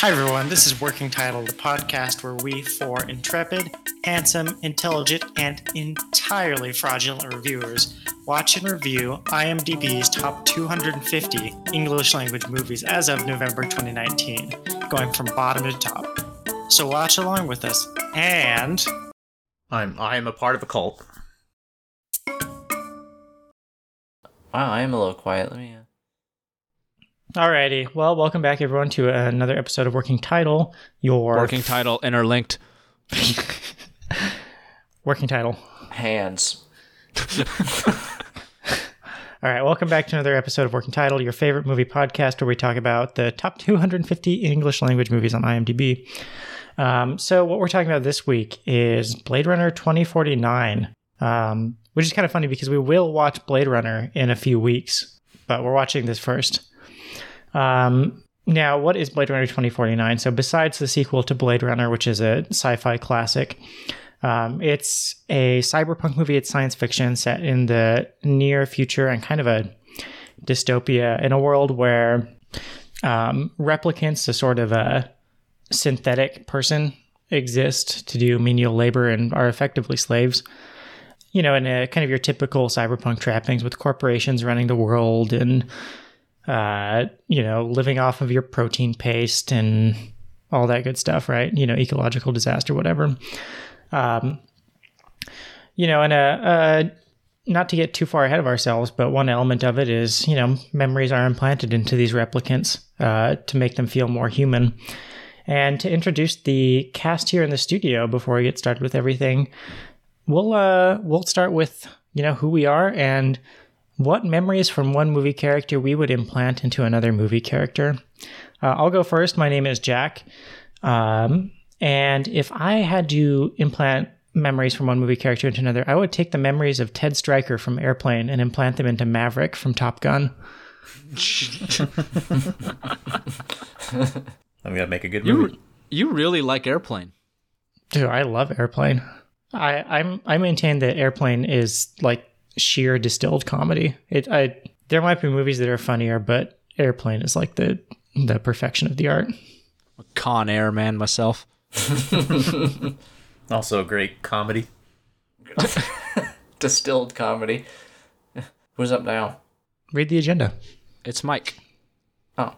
Hi, everyone. This is Working Title, the podcast where we four intrepid, handsome, intelligent, and entirely fraudulent reviewers watch and review IMDb's top 250 English language movies as of November 2019, going from bottom to top. So watch along with us. And I'm I am a part of a cult. Wow, I am a little quiet. Let me. Uh... Alrighty. Well, welcome back, everyone, to another episode of Working Title. Your Working title interlinked. working title. Hands. All right, welcome back to another episode of Working Title, your favorite movie podcast where we talk about the top 250 English language movies on IMDb. Um, so, what we're talking about this week is Blade Runner 2049, um, which is kind of funny because we will watch Blade Runner in a few weeks, but we're watching this first. Um, now, what is Blade Runner 2049? So, besides the sequel to Blade Runner, which is a sci fi classic, um, it's a cyberpunk movie. It's science fiction set in the near future and kind of a dystopia in a world where um, replicants, a sort of a synthetic person, exist to do menial labor and are effectively slaves. You know, in a kind of your typical cyberpunk trappings with corporations running the world and uh, you know, living off of your protein paste and all that good stuff, right? You know, ecological disaster, whatever. Um, you know, and uh, uh, not to get too far ahead of ourselves, but one element of it is, you know, memories are implanted into these replicants uh, to make them feel more human. And to introduce the cast here in the studio before we get started with everything, we'll uh, we'll start with you know who we are and what memories from one movie character we would implant into another movie character. Uh, I'll go first. My name is Jack. Um, and if I had to implant memories from one movie character into another, I would take the memories of Ted Stryker from Airplane and implant them into Maverick from Top Gun. I'm gonna make a good You movie. you really like airplane. Dude, I love Airplane. I I'm I maintain that Airplane is like sheer distilled comedy. It I there might be movies that are funnier, but Airplane is like the the perfection of the art. Con Air man myself. Also a great comedy. Distilled comedy. Who's up now? Read the agenda. It's Mike. Oh,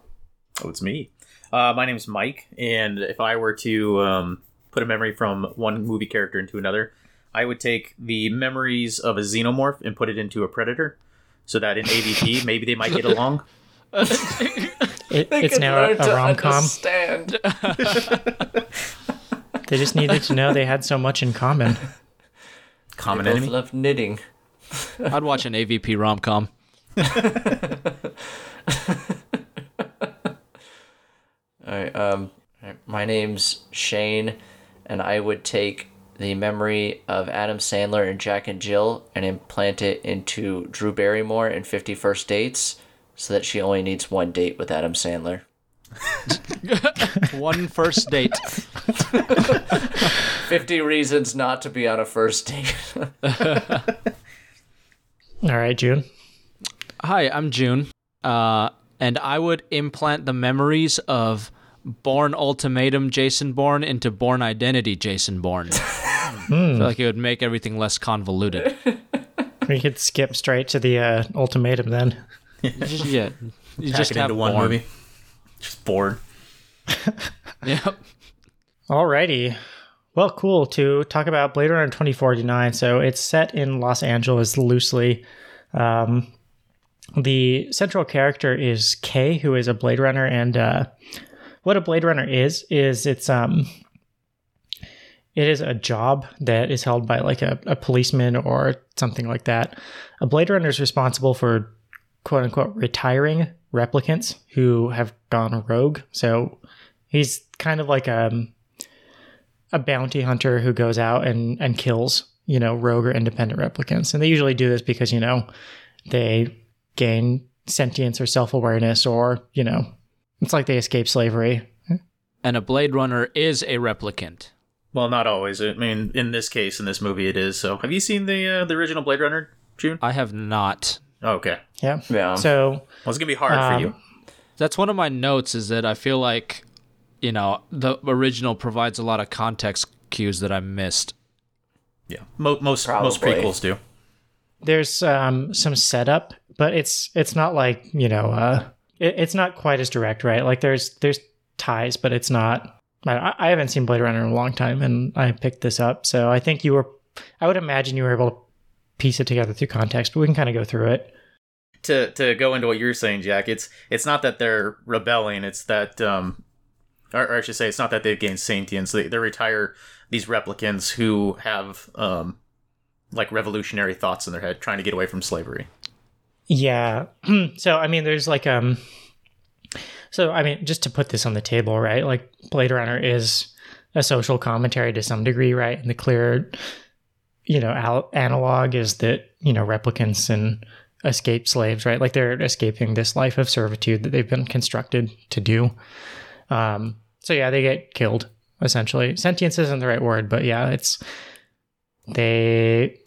Oh, it's me. Uh, my name's Mike, and if I were to um, put a memory from one movie character into another, I would take the memories of a xenomorph and put it into a predator, so that in AVP maybe they might get along. It, it's now a, a rom com. Understand. They just needed to know they had so much in common. Common Both enemy. love knitting. I'd watch an AVP rom com. All right. Um, all right, my name's Shane, and I would take the memory of Adam Sandler and Jack and Jill and implant it into Drew Barrymore in Fifty First Dates, so that she only needs one date with Adam Sandler. One first date. Fifty reasons not to be on a first date. All right, June. Hi, I'm June. Uh, and I would implant the memories of Bourne Ultimatum Jason Bourne into Bourne Identity Jason Bourne. I feel like it would make everything less convoluted. We could skip straight to the uh, ultimatum then. Just- yeah, you Pack just it have into one Bourne. movie. Just bored. Yep. Alrighty. Well, cool to talk about Blade Runner 2049. So it's set in Los Angeles loosely. Um, the central character is Kay, who is a Blade Runner, and uh, what a Blade Runner is is it's um, it is a job that is held by like a, a policeman or something like that. A Blade Runner is responsible for quote unquote retiring replicants who have gone rogue. So he's kind of like um a bounty hunter who goes out and and kills you know rogue or independent replicants and they usually do this because you know they gain sentience or self-awareness or you know it's like they escape slavery And a Blade Runner is a replicant. Well, not always. I mean, in this case, in this movie, it is. So, have you seen the uh, the original Blade Runner, June? I have not. Oh, okay. yeah Yeah. so Well, it's gonna be hard for Um, you. That's one of my notes is that I feel like you know, the original provides a lot of context cues that I missed. Yeah, Mo- most most prequels do. There's um, some setup, but it's it's not like you know, uh, it, it's not quite as direct, right? Like there's there's ties, but it's not. I, I haven't seen Blade Runner in a long time, and I picked this up, so I think you were. I would imagine you were able to piece it together through context, but we can kind of go through it. to to go into what you're saying, Jack, it's it's not that they're rebelling. It's that, um, or, or I should say, it's not that they've gained sentience. They they retire these replicants who have um, like revolutionary thoughts in their head, trying to get away from slavery. Yeah. so I mean, there's like um. So I mean, just to put this on the table, right? Like Blade Runner is a social commentary to some degree, right? And the clear, you know, al- analog is that you know replicants and escaped slaves, right? Like they're escaping this life of servitude that they've been constructed to do. Um. So yeah, they get killed essentially. Sentience isn't the right word, but yeah, it's they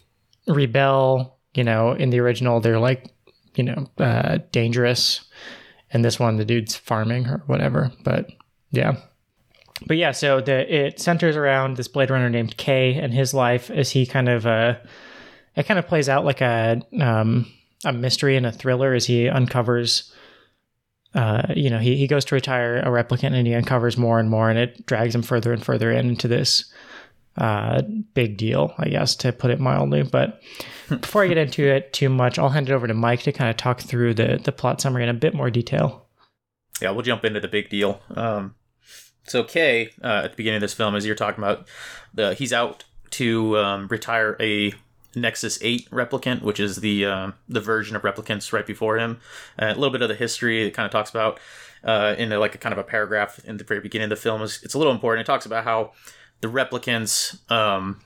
rebel. You know, in the original, they're like you know, uh, dangerous. And this one, the dude's farming or whatever. But yeah. But yeah, so the it centers around this Blade Runner named K and his life as he kind of uh it kind of plays out like a um a mystery and a thriller as he uncovers uh you know, he, he goes to retire a replicant and he uncovers more and more and it drags him further and further in into this uh, big deal, I guess, to put it mildly. But before I get into it too much, I'll hand it over to Mike to kind of talk through the the plot summary in a bit more detail. Yeah, we'll jump into the big deal. Um, so Kay, uh, at the beginning of this film, as you're talking about, the he's out to um, retire a Nexus Eight replicant, which is the um, the version of replicants right before him. Uh, a little bit of the history it kind of talks about uh, in a, like a kind of a paragraph in the very beginning of the film. is It's a little important. It talks about how the replicants um,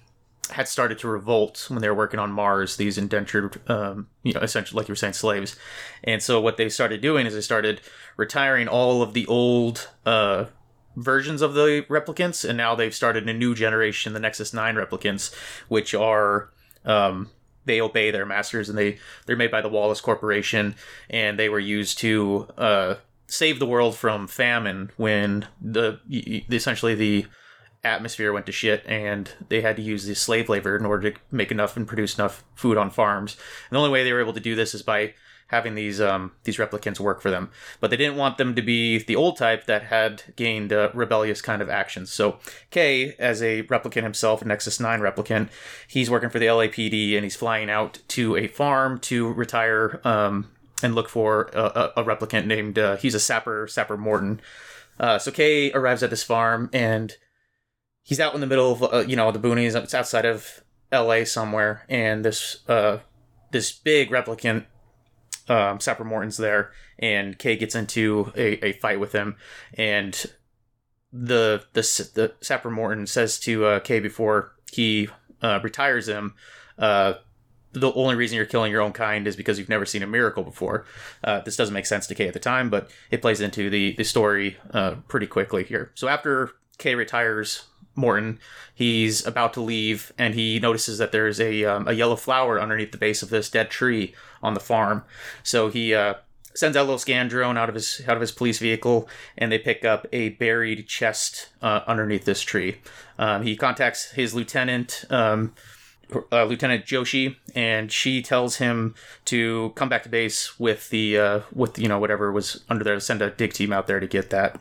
had started to revolt when they were working on Mars. These indentured, um, you know, essentially, like you were saying, slaves. And so what they started doing is they started retiring all of the old uh, versions of the replicants, and now they've started a new generation, the Nexus Nine replicants, which are um, they obey their masters, and they they're made by the Wallace Corporation, and they were used to uh, save the world from famine when the essentially the atmosphere went to shit and they had to use the slave labor in order to make enough and produce enough food on farms. And the only way they were able to do this is by having these um, these replicants work for them. But they didn't want them to be the old type that had gained uh, rebellious kind of actions. So Kay, as a replicant himself, a Nexus 9 replicant, he's working for the LAPD and he's flying out to a farm to retire um, and look for a, a, replicant named, uh, he's a sapper, Sapper Morton. Uh, so Kay arrives at this farm and he's out in the middle of uh, you know the boonies. It's outside of L.A. somewhere, and this uh, this big replicant um, Sapper Morton's there, and Kay gets into a, a fight with him, and the the the Sapper Morton says to uh, Kay before he uh, retires him. Uh, the only reason you're killing your own kind is because you've never seen a miracle before. Uh, this doesn't make sense to Kay at the time, but it plays into the the story uh, pretty quickly here. So after Kay retires Morton, he's about to leave, and he notices that there's a um, a yellow flower underneath the base of this dead tree on the farm. So he uh, sends out a little scan drone out of his out of his police vehicle, and they pick up a buried chest uh, underneath this tree. Um, he contacts his lieutenant. Um, uh, Lieutenant Joshi, and she tells him to come back to base with the uh, with you know whatever was under there send a dig team out there to get that.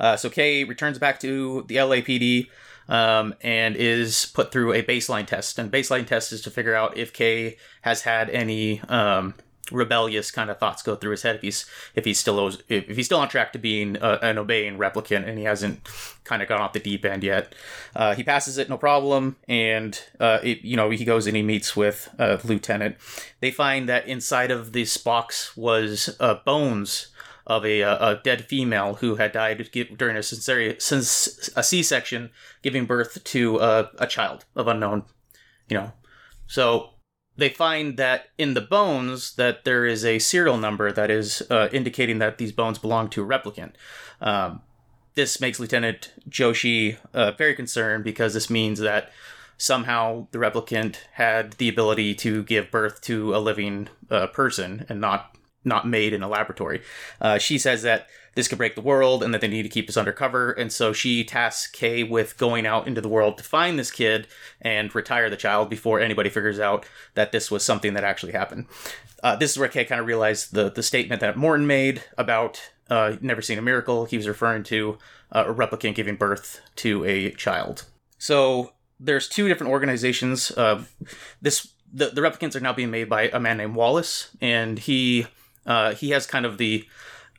Uh, so Kay returns back to the LAPD um, and is put through a baseline test. And baseline test is to figure out if Kay has had any um, rebellious kind of thoughts go through his head. If he's if he's still if, he's still on track to being uh, an obeying replicant and he hasn't kind of gone off the deep end yet. Uh, he passes it no problem, and uh, it, you know he goes and he meets with uh, lieutenant. They find that inside of this box was uh, bones of a, uh, a dead female who had died during a a C-section, giving birth to a, a child of unknown, you know. So they find that in the bones that there is a serial number that is uh, indicating that these bones belong to a replicant. Um, this makes Lieutenant Joshi uh, very concerned because this means that somehow the replicant had the ability to give birth to a living uh, person and not not made in a laboratory. Uh, she says that this could break the world and that they need to keep this undercover. And so she tasks Kay with going out into the world to find this kid and retire the child before anybody figures out that this was something that actually happened. Uh, this is where Kay kind of realized the, the statement that Morton made about uh, never seen a miracle. He was referring to uh, a replicant giving birth to a child. So there's two different organizations. Uh, this the, the replicants are now being made by a man named Wallace, and he uh, he has kind of the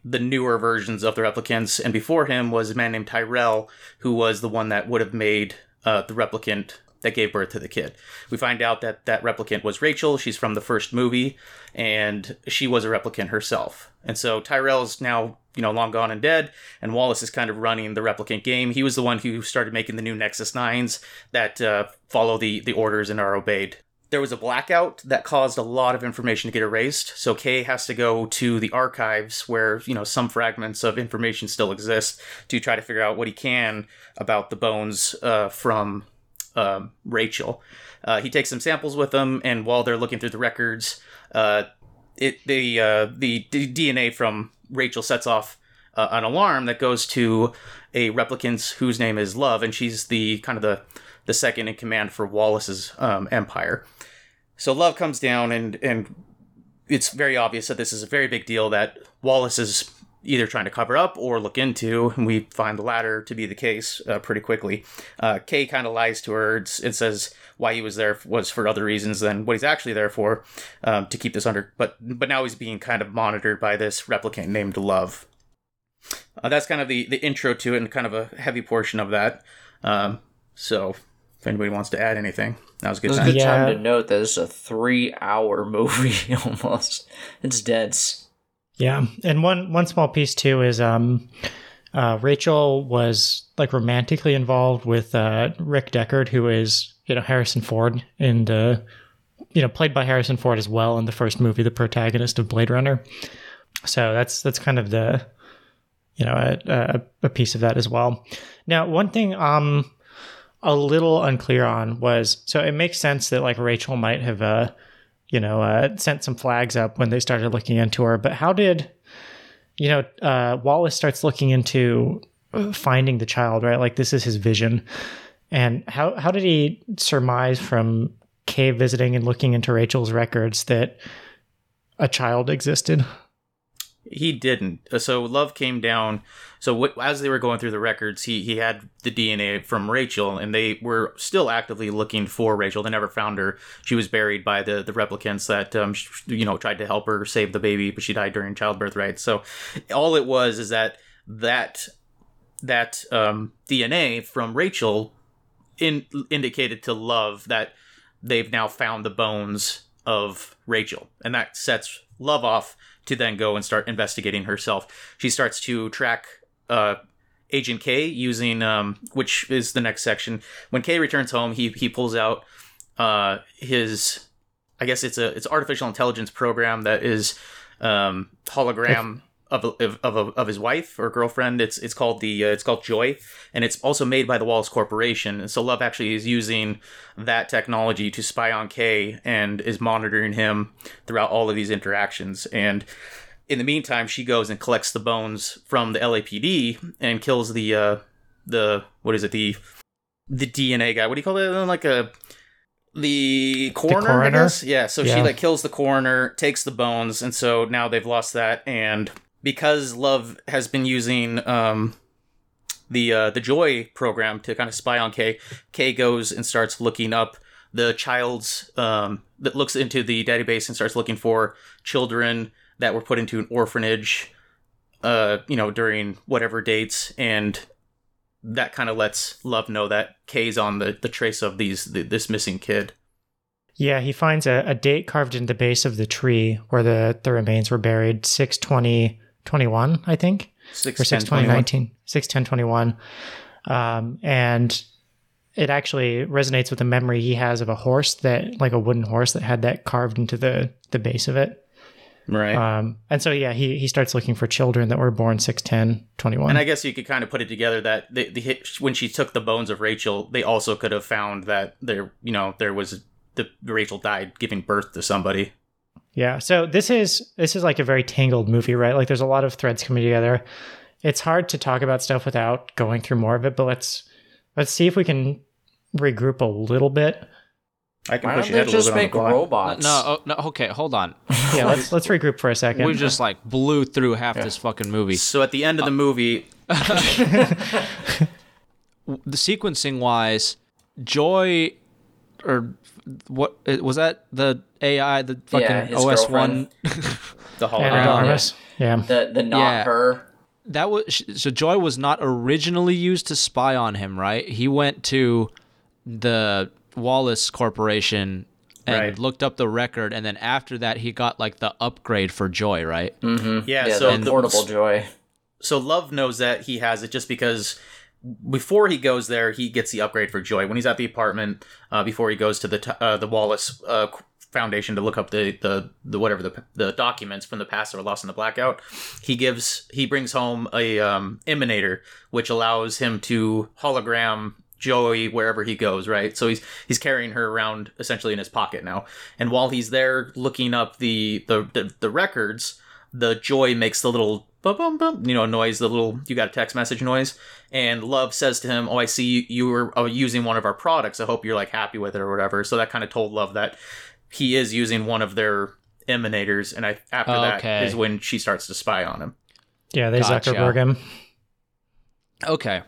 the newer versions of the replicants, and before him was a man named Tyrell, who was the one that would have made uh, the replicant that gave birth to the kid. We find out that that replicant was Rachael. She's from the first movie, and she was a replicant herself. And so Tyrell's now, you know, long gone and dead, and Wallace is kind of running the replicant game. He was the one who started making the new Nexus Nines that uh, follow the the orders and are obeyed there was a blackout that caused a lot of information to get erased. So Kay has to go to the archives where, you know, some fragments of information still exist to try to figure out what he can about the bones uh, from uh, Rachael. Uh, he takes some samples with him, and while they're looking through the records, uh, it the uh, the DNA from Rachael sets off uh, an alarm that goes to a replicant whose name is Love, and she's the kind of the the second in command for Wallace's um, empire. So Love comes down, and and it's very obvious that this is a very big deal that Wallace is either trying to cover up or look into, and we find the latter to be the case uh, pretty quickly. Uh, Kay kind of lies to her and says why he was there was for other reasons than what he's actually there for, um, to keep this under. But but now he's being kind of monitored by this replicant named Love. Uh, that's kind of the the intro to it, and kind of a heavy portion of that. Um, so if anybody wants to add anything. That was a good It's a time. good Yeah. time to note that this is a three-hour movie almost. It's dense. Yeah, and one one small piece too is um, uh, Rachael was like romantically involved with uh, Rick Deckard, who is you know Harrison Ford in the you know played by Harrison Ford as well in the first movie, the protagonist of Blade Runner. So that's that's kind of the you know a, a, a piece of that as well. Now, one thing um a little unclear on was so it makes sense that like Rachael might have uh you know, uh, sent some flags up when they started looking into her. But how did, you know, uh, Wallace starts looking into finding the child, right? Like this is his vision. And how, how did he surmise from Kay visiting and looking into Rachael's records that a child existed? He didn't. Uh, So Love came down. So as they were going through the records, he he had the DNA from Rachael, and they were still actively looking for Rachael. They never found her. She was buried by the the replicants that um you know tried to help her save the baby, but she died during childbirth. Right. So all it was is that that that um, DNA from Rachael in, indicated to Love that they've now found the bones of Rachael, and that sets Love off to then go and start investigating herself. She starts to track uh, Agent K using, um, which is the next section. When K returns home, he he pulls out uh, his, I guess it's a it's artificial intelligence program that is um, hologram of of, of, of his wife or girlfriend. It's it's called the uh, it's called Joi, and it's also made by the Wallace Corporation. And so Love actually is using that technology to spy on Kay and is monitoring him throughout all of these interactions. And in the meantime, she goes and collects the bones from the LAPD and kills the uh, the what is it the the DNA guy? What do you call it? Like a the coroner, I coroner? Yeah. So she like kills the coroner, takes the bones, and so now they've lost that. And because Love has been using um, the uh, the Joi program to kind of spy on Kay, Kay goes and starts looking up the child's um, that looks into the database and starts looking for children that were put into an orphanage, uh, you know, during whatever dates, and that kind of lets Love know that Kay's on the, the trace of these the, this missing kid. Yeah, he finds a, a date carved in the base of the tree where the, the remains were buried, 62021, I think. Six or 6 2019 6 10 21 um, and it actually resonates with the memory he has of a horse that like a wooden horse that had that carved into the the base of it right? um, and so yeah he he starts looking for children that were born 6 10 21 and I guess you could kind of put it together that the, the hit, when she took the bones of Rachael, they also could have found that there, you know, there was the Rachael died giving birth to somebody. Yeah. So this is this is like a very tangled movie, right? Like there's a lot of threads coming together. It's hard to talk about stuff without going through more of it, but let's let's see if we can regroup a little bit. I can Why push don't ahead they just bit on the make plot. robots? No, oh, no, okay, hold on. Yeah, let's let's regroup for a second. We just like blew through half this fucking movie. So at the end of the movie, The sequencing wise, Joi, or what was that? The AI, the fucking Yeah, OS one. the and hologram. Artemis. Yeah. The the not Yeah. her. that was so Joi was not originally used to spy on him, right? He went to the Wallace Corporation and Right. looked up the record, and then after that, he got like the upgrade for Joi, right? Mm-hmm. Yeah, Yeah, so the the- portable joi. so Love knows that he has it just because before he goes there, he gets the upgrade for Joi. When he's at the apartment, uh, before he goes to the t- uh, the Wallace uh, Foundation to look up the, the the whatever the the documents from the past that were lost in the blackout, he gives he brings home a um, emanator which allows him to hologram Joey wherever he goes, right? So he's he's carrying her around essentially in his pocket now. And while he's there looking up the the the, the records, the Joi makes the little bum bum bum, you know, noise, the little you got a text message noise. And Love says to him, "Oh, I see you, you were uh, using one of our products. I hope you're like happy with it or whatever." So that kind of told Love that he is using one of their emanators, and I after that Okay. is when she starts to spy on him. Yeah, they Gotcha. Zuckerberg him. Okay.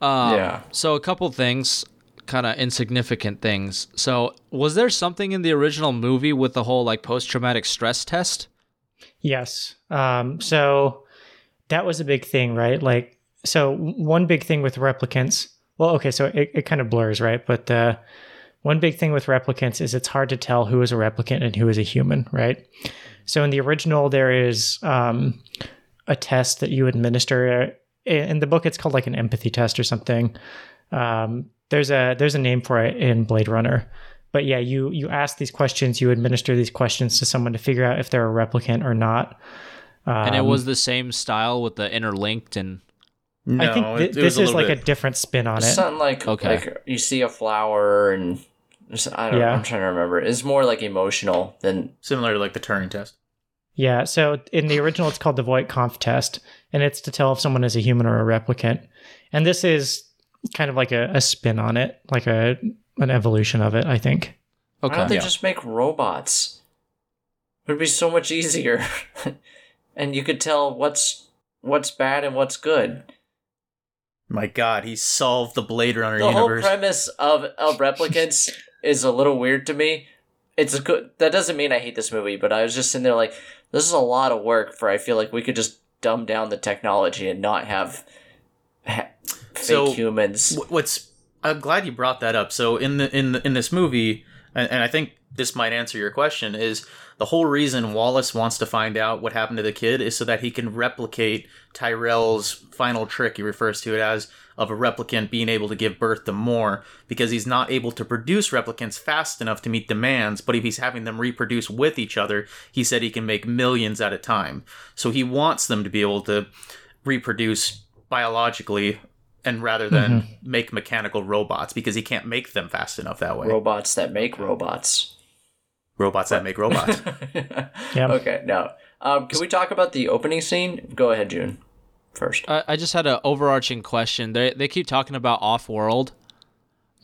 Um, Yeah. So a couple things, kind of insignificant things. So was there something in the original movie with the whole like post traumatic stress test? Yes. Um, so that was a big thing, right? Like, so one big thing with replicants. Well, okay, so it, it kind of blurs, right? But uh, one big thing with replicants is it's hard to tell who is a replicant and who is a human, right? So in the original, there is um, a test that you administer. In the book, it's called like an empathy test or something. Um, there's a there's a name for it in Blade Runner, but yeah, you you ask these questions, you administer these questions to someone to figure out if they're a replicant or not. and it Um, was the same style with the interlinked and No, I think thi- it- it this was a is like bit- a different spin on it. Something like Okay. like you see a flower and there's- I don't Yeah. I'm trying to remember. It's more like emotional than similar to like the Turing test. Yeah, so in the original, it's called the Voight-Kampff test, and it's to tell if someone is a human or a replicant. And this is kind of like a, a spin on it, like a an evolution of it, I think. Why okay. don't they Yeah. just make robots? It would be so much easier. and you could tell what's what's bad and what's good. My God, he solved the Blade Runner The universe. whole premise of, of replicants is a little weird to me. It's a good that doesn't mean I hate this movie, but I was just sitting there like, this is a lot of work for I feel like we could just dumb down the technology and not have ha- fake So, humans. Wh- What's I'm glad you brought that up. So in the in the, in this movie, and, and I think this might answer your question, is the whole reason Wallace wants to find out what happened to the kid is so that he can replicate Tyrell's final trick. He refers to it as of a replicant being able to give birth to more because he's not able to produce replicants fast enough to meet demands. But if he's having them reproduce with each other, he said he can make millions at a time. So he wants them to be able to reproduce biologically and rather than make mechanical robots because he can't make them fast enough that way. robots that make robots. robots that make robots. Yeah. Okay, Now, Um, can we talk about the opening scene? Go ahead, June. First. I, I just had an overarching question. They they keep talking about off world.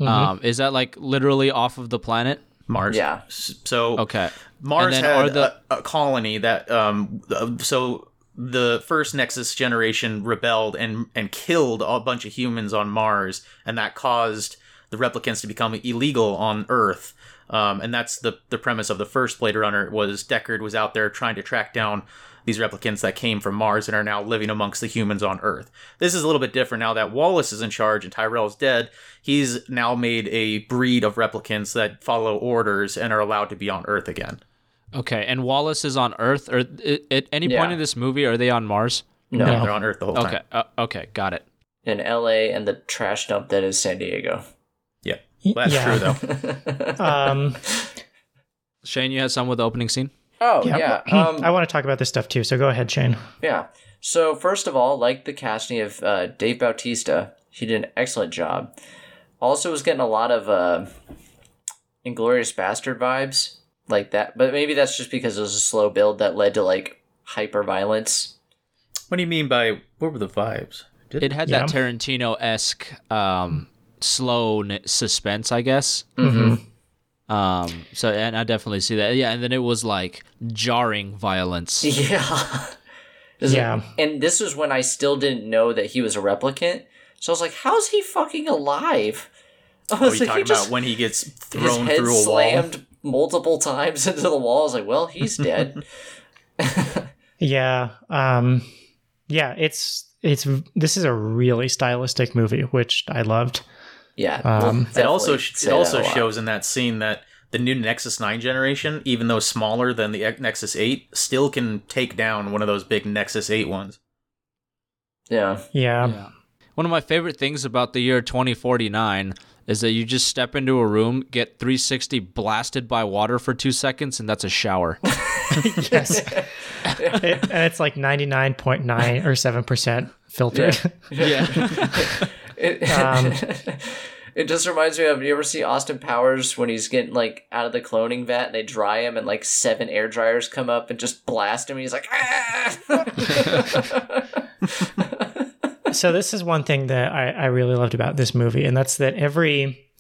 Mm-hmm. Um, is that like literally off of the planet? Mars. Yeah. So Okay. Mars And then had the- a, a colony that um uh, so the first Nexus generation rebelled and and killed a bunch of humans on Mars, and that caused the replicants to become illegal on Earth. Um, and that's the the premise of the first Blade Runner was Deckard was out there trying to track down these replicants that came from Mars and are now living amongst the humans on Earth. This is a little bit different now that Wallace is in charge and Tyrell's dead. He's now made a breed of replicants that follow orders and are allowed to be on Earth again. Okay. And Wallace is on Earth, or at any Yeah. point in this movie, are they on Mars? No. No, they're on Earth the whole Okay. time. Uh, okay. Got it. In LA and the trash dump that is San Diego. Yeah, that's Yeah. true though. Um, Shane, you had some with the opening scene. Oh, yeah. yeah. Um, I want to talk about this stuff too. So go ahead, Shane. Yeah. So first of all, like the casting of uh, Dave Bautista, he did an excellent job. Also, was getting a lot of uh, Inglorious Bastard vibes like that. But maybe that's just because it was a slow build that led to like hyper violence. What do you mean by what were the vibes? Did It had Yeah. that Tarantino esque um, slow n- suspense, I guess. Mm-hmm. Um, so and I definitely see that. Yeah, and then it was like jarring violence. Yeah. Is it- Yeah. and this was when I still didn't know that he was a replicant. So I was like, how's he fucking alive? I Oh, was you like, he talking just about when he gets his thrown head through a wall? Slammed multiple times into the wall. I was like, well, he's dead. Yeah. Um yeah, it's it's this is a really stylistic movie, which I loved. yeah. Um, It also definitely sh- say it also shows in that scene that the new Nexus 9 generation, even though smaller than the Nexus 8, still can take down one of those big Nexus 8 ones. Yeah. Yeah. Yeah. One of my favorite things about the year 2049 is that you just step into a room, get 360 blasted by water for two seconds, and that's a shower. yes. It- and it's like 99.9 or 7% filtered. yeah. It, Um, it just reminds me of you ever see Austin Powers when he's getting like out of the cloning vat and they dry him and like seven air dryers come up and just blast him and he's like ah! So this is one thing that I, I really loved about this movie, and that's that every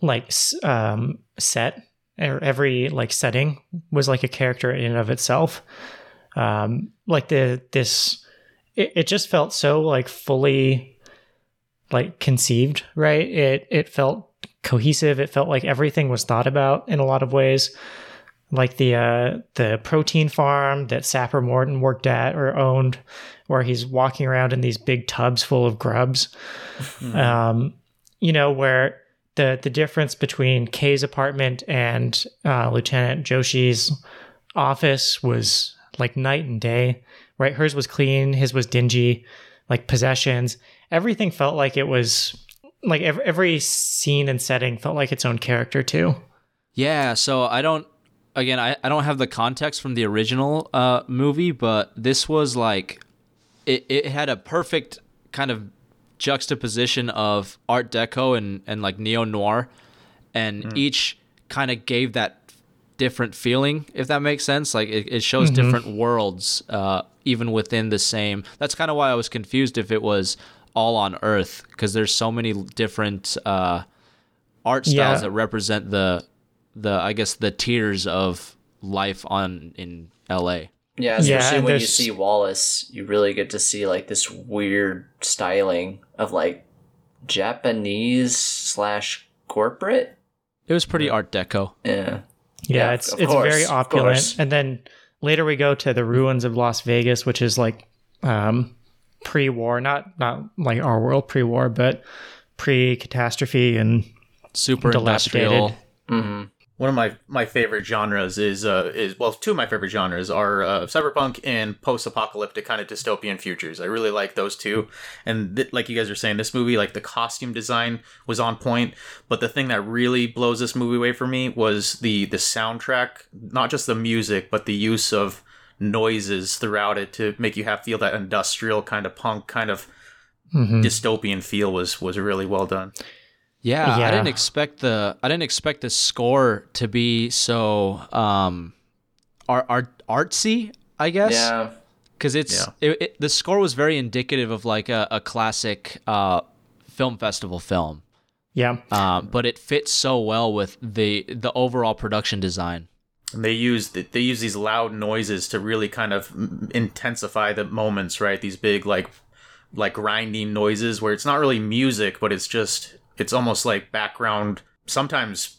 like um, set or every like setting was like a character in and of itself. Um, like the this, it, it just felt so like fully like conceived, right? It it felt cohesive. It felt like everything was thought about in a lot of ways. Like the uh, the protein farm that Sapper Morton worked at or owned, where he's walking around in these big tubs full of grubs. Um, you know, where the the difference between Kay's apartment and uh, Lieutenant Joshi's office was like night and day. Right, hers was clean, his was dingy. Like possessions, everything felt like it was like every, every scene and setting felt like its own character too. Yeah, so I don't again I, I don't have the context from the original uh movie, but this was like it, it had a perfect kind of juxtaposition of art deco and, and like neo noir and each kind of gave that different feeling if that makes sense like it, it shows different worlds uh even within the same that's kind of why i was confused if it was all on earth because there's so many different uh art styles Yeah. that represent the the I guess the tiers of life on in LA. Yeah, especially and when you see Wallace, you really get to see like this weird styling of like Japanese slash corporate. It was pretty art deco. Yeah. Yeah, Yeah, it's it's course, very opulent. And then later we go to the ruins of Las Vegas, which is like um, pre-war, not not like our world pre-war, but pre-catastrophe and Super industrial. Dilapidated. Mm-hmm. One of my, my favorite genres is uh is well two of my favorite genres are uh, cyberpunk and post apocalyptic kind of dystopian futures. I really like those two, and th- like you guys are saying, this movie like the costume design was on point. But the thing that really blows this movie away for me was the the soundtrack, not just the music, but the use of noises throughout it to make you have feel that industrial kind of punk kind of Mhm. dystopian feel was was really well done. Yeah, Yeah. I didn't expect the I didn't expect the score to be so um art, art artsy, I guess. Yeah. because it's Yeah. it, it, the score was very indicative of like a, a classic uh, film festival film, yeah. um, but it fits so well with the the overall production design. And they use they use these loud noises to really kind of intensify the moments, right? These big like like grinding noises where it's not really music, but it's just it's almost like background, sometimes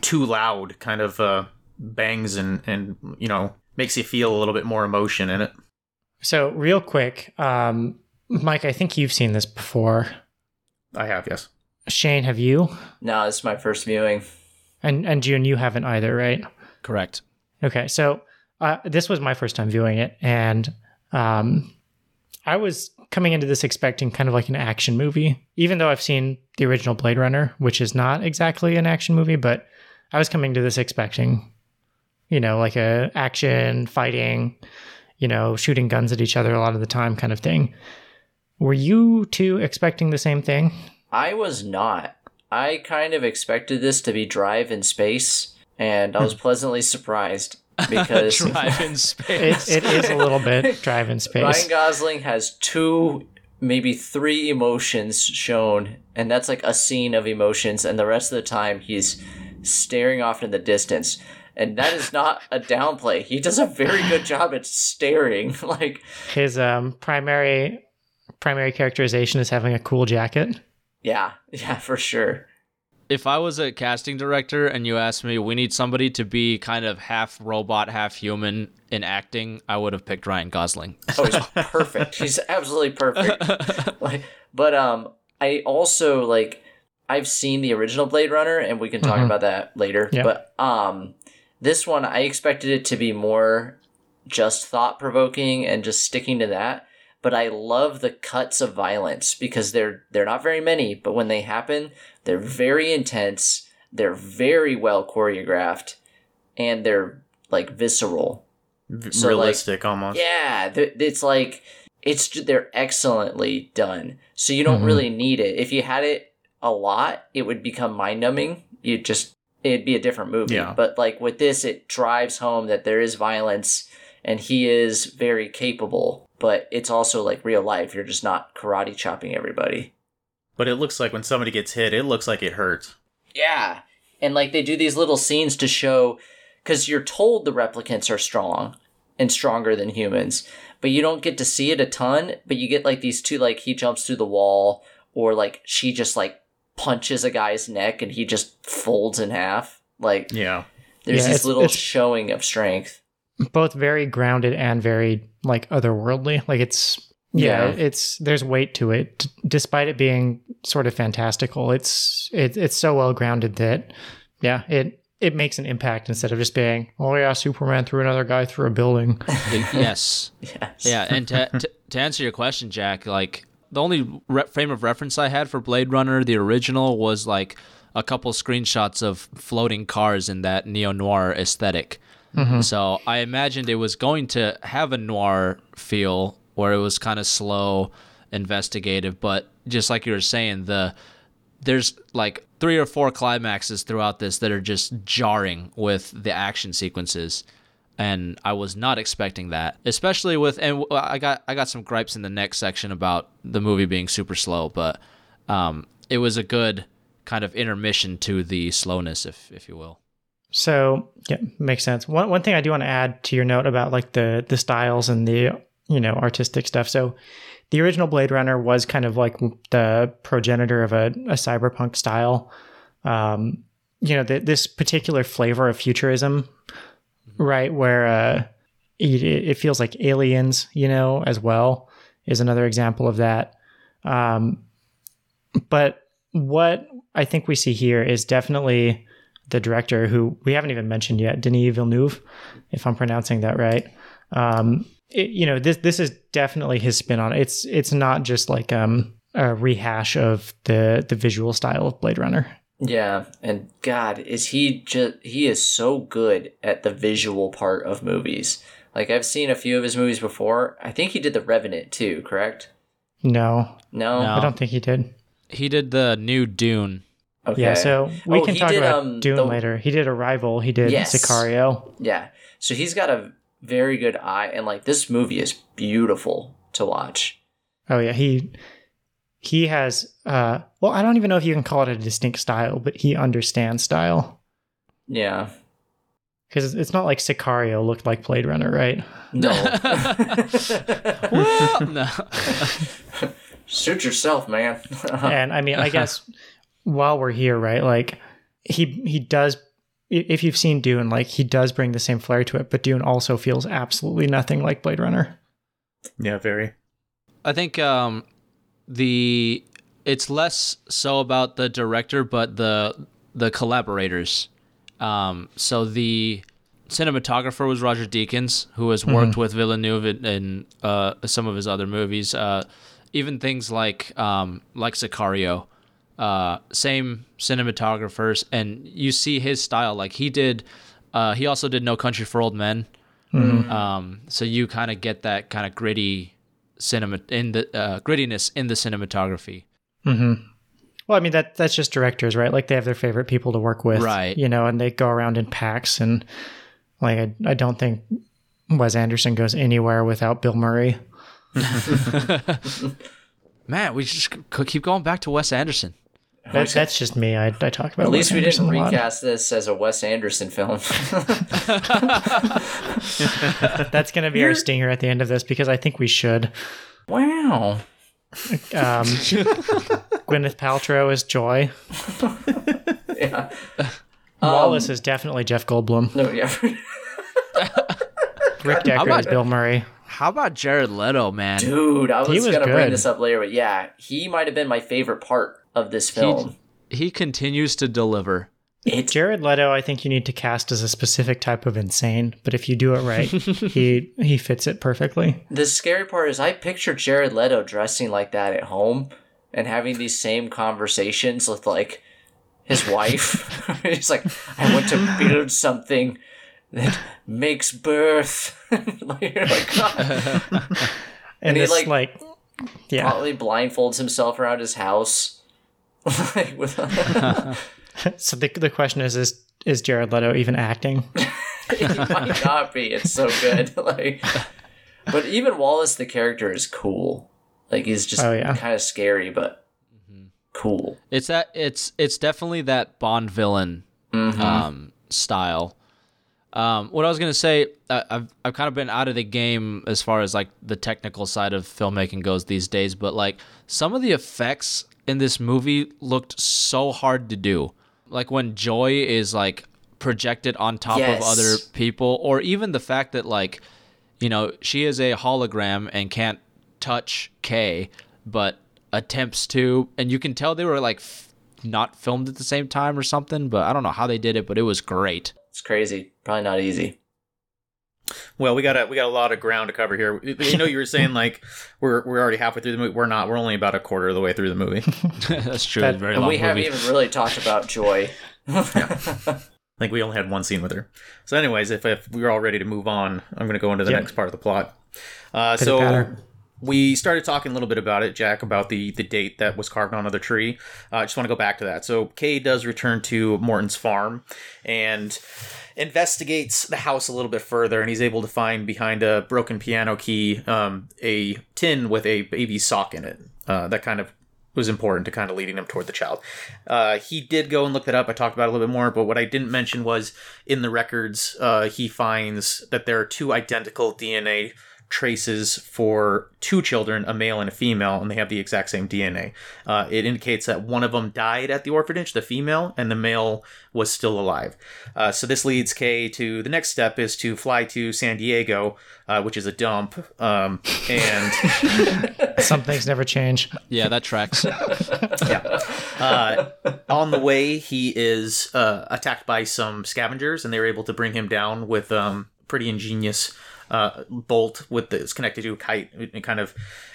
too loud, kind of uh, bangs and and you know makes you feel a little bit more emotion in it. So real quick, um, Mike, I think you've seen this before. I have yes. Shane, have you? No, this is my first viewing. And and June, you haven't either, right? Correct. Okay, so uh, this was my first time viewing it, and um, I was coming into this expecting kind of like an action movie, even though I've seen the original Blade Runner, which is not exactly an action movie, but I was coming to this expecting, you know, like a action fighting, you know, shooting guns at each other a lot of the time kind of thing. Were you two expecting the same thing? I was not. I kind of expected this to be Drive in space, and I was hmm. pleasantly surprised because Drive in space. It, it is a little bit drive in space. Ryan Gosling has two, maybe three emotions shown, and that's like a scene of emotions, and the rest of the time he's staring off in the distance. And that is not a downplay. He does a very good job at staring. like, His um, primary primary characterization is having a cool jacket. yeah, yeah, for sure. If I was a casting director and you asked me, we need somebody to be kind of half robot, half human in acting, I would have picked Ryan Gosling. Oh, he's perfect. He's absolutely perfect. like, but um, I also like I've seen the original Blade Runner, and we can talk Mhm. about that later. Yeah. But um, this one I expected it to be more just thought provoking and just sticking to that. But I love the cuts of violence because they're they're not very many, but when they happen, they're very intense. They're very well choreographed, and they're like visceral. V- So, like- realistic almost. Yeah, it's like it's they're excellently done. So you don't Mhm. really need it. If you had it a lot, it would become mind numbing. You just it'd be a different movie. Yeah. But like with this, it drives home that there is violence and he is very capable. But it's also like real life. You're just not karate chopping everybody. But it looks like when somebody gets hit, it looks like it hurts. Yeah. And like they do these little scenes to show because you're told the replicants are strong and stronger than humans, but you don't get to see it a ton. But you get like these two, like he jumps through the wall, or like she just like punches a guy's neck and he just folds in half. Like Yeah. there's Yeah, this little it's- showing of strength. Both very grounded and very like otherworldly. Like it's yeah, Yeah. it's there's weight to it, D- despite it being sort of fantastical. It's it, it's so well grounded that yeah, it it makes an impact instead of just being oh yeah, Superman threw another guy through a building. yes. Yes. Yeah, and to, to, to answer your question, Jack, like the only re- frame of reference I had for Blade Runner, the original, was like a couple screenshots of floating cars in that neo noir esthetic mm-hmm. So I imagined it was going to have a noir feel where it was kind of slow, investigative, but just like you were saying, the there's like three or four climaxes throughout this that are just jarring with the action sequences and I was not expecting that, especially with and I got I got some gripes in the next section about the movie being super slow, but um, it was a good kind of intermission to the slowness, if if you will. So yeah, makes sense. One one thing I do want to add to your note about like the the styles and the you know artistic stuff. So the original Blade Runner was kind of like the progenitor of a, a cyberpunk style. Um, you know, th this particular flavor of futurism, right? Where uh, it, it feels like aliens, you know, as well is another example of that. Um, but what I think we see here is definitely the director who we haven't even mentioned yet, Denis Villeneuve, if I'm pronouncing that right. Um, it- you know, this this is definitely his spin on it. It's it's not just like um, a rehash of the the visual style of Blade Runner. Yeah, and God, is he just he is so good at the visual part of movies. Like I've seen a few of his movies before. I think he did The Revenant too, correct? No, No. No. I don't think he did. He did the new Dune. Okay. Yeah, so we Oh, can talk did, about um, Dune the- later. He did Arrival. He did Yes. Sicario. Yeah. So he's got a very good eye and like this movie is beautiful to watch. Oh yeah, he he has uh well, I don't even know if you can call it a distinct style, but he understands style. Yeah. Because it's not like Sicario looked like Blade Runner, right? No. Well, no. Suit yourself, man. and I mean, I guess while we're here, right? Like he he does. I- If you've seen Dune, like he does bring the same flair to it, but Dune also feels absolutely nothing like Blade Runner. Yeah, very. I think um, the it's less so about the director, but the the collaborators. Um, so the cinematographer was Roger Deakins, who has worked with Villeneuve in, in uh, some of his other movies. Uh, even things like um, like Sicario. Uh, same cinematographers, and you see his style. Like he did, uh, he also did No Country for Old Men. Um, so you kind of get that kind of gritty cinema in the uh, grittiness in the cinematography. hmm Well, I mean that that's just directors, right? Like they have their favorite people to work with, Right. You know, and they go around in packs, and like I, I don't think Wes Anderson goes anywhere without Bill Murray. Man, we just keep going back to Wes Anderson. That, that's just me. I, I talk about At least Wes we didn't Anderson a recast this as a Wes Anderson film. That's going to be our stinger at the end of this because I think we should. wow. Um, Gwyneth Paltrow is Joi. Yeah. Wallace is definitely Jeff Goldblum. No, yeah. Rick Deckard about- is Bill Murray. How about Jared Leto, man? Dude, I was, was gonna bring this up later, but yeah, he might have been my favorite part of this film. He continues to deliver. It's Jared Leto, I think you need to cast as a specific type of insane, but if you do it right, he he fits it perfectly. the scary part is I picture Jared Leto dressing like that at home and having these same conversations with like his wife. He's like, I want to build something that makes birth. like, you're like, And, he, this like- like, yeah, Probably blindfolds himself around his house. like with so the the question is is is Jared Leto even acting? he might not be. It's so good. like, but even Wallace, the character, is cool. Like, he's just Oh, yeah. kind of scary, but cool. It's that it's it's definitely that Bond villain um, style. Um, what I was gonna say, I, I've I've kind of been out of the game as far as like the technical side of filmmaking goes these days, but like some of the effects in this movie looked so hard to do. Like when Joi is like projected on top Yes. of other people, or even the fact that like you know she is a hologram and can't touch Kay, but attempts to, and you can tell they were like f- not filmed at the same time or something. But I don't know how they did it, but it was great. It's crazy. Probably not easy. Well, we got a we got a lot of ground to cover here. You know, you were saying like we're we're already halfway through the movie. We're not. We're only about a quarter of the way through the movie. That's true. That- very And long we haven't even really talked about Joi. yeah. I think we only had one scene with her. So, anyways, if, if we are all ready to move on, I'm going to go into the Yep. next part of the plot. Uh, so patter. we started talking a little bit about it, Jack, about the the date that was carved onto the tree. Uh, I just want to go back to that. So Kay does return to Morton's farm and investigates the house a little bit further, and he's able to find behind a broken piano key um, a tin with a baby sock in it. Uh, that kind of was important to kind of leading him toward the child. Uh, he did go and look that up. I talked about it a little bit more, but what I didn't mention was in the records, uh, he finds that there are two identical DNA traces for two children, a male and a female, and they have the exact same DNA. Uh, it indicates that one of them died at the orphanage, the female, and the male was still alive. Uh, so this leads Kay to the next step is to fly to San Diego, uh, which is a dump, um, and Some things never change. Yeah, that tracks. yeah. Uh, on the way, he is uh, attacked by some scavengers, and they were able to bring him down with um, pretty ingenious uh, bolt with the, it's connected to a kite. It kind of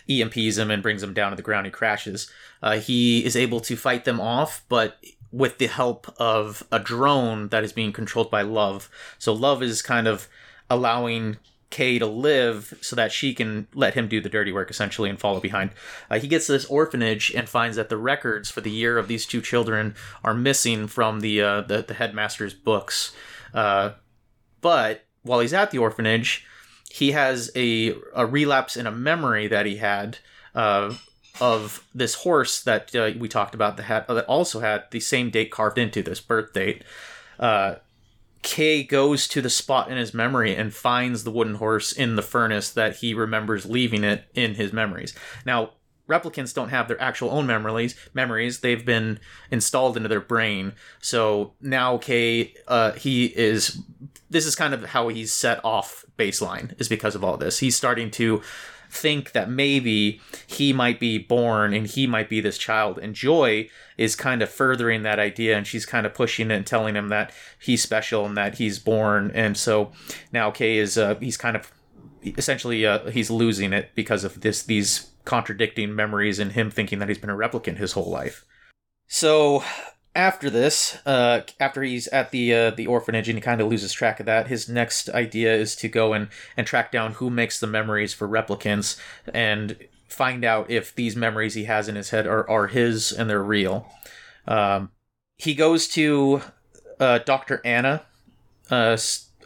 EMPs him and brings him down to the ground. He crashes. Uh, he is able to fight them off, but with the help of a drone that is being controlled by Love. So Love is kind of allowing Kay to live so that she can let him do the dirty work essentially and follow behind. Uh, he gets to this orphanage and finds that the records for the year of these two children are missing from the uh, the, the headmaster's books. Uh, but while he's at the orphanage, he has a a relapse in a memory that he had. Uh, of this horse that uh, we talked about that had that also had the same date carved into this birth date. Uh, Kay goes to the spot in his memory and finds the wooden horse in the furnace that he remembers leaving it in his memories. Now, replicants don't have their actual own memories. Memories they've been installed into their brain. So now Kay, uh, he is. This is kind of how he's set off baseline is because of all this. He's starting to think that maybe he might be born and he might be this child. And Joi is kind of furthering that idea and she's kind of pushing it and telling him that he's special and that he's born. And so now Kay is, uh, he's kind of essentially, uh, he's losing it because of this, these contradicting memories and him thinking that he's been a replicant his whole life. So after this, uh, after he's at the uh, the orphanage and he kind of loses track of that, his next idea is to go and and track down who makes the memories for replicants and find out if these memories he has in his head are, are his and they're real. Um, he goes to uh, Dr. Anna. Uh,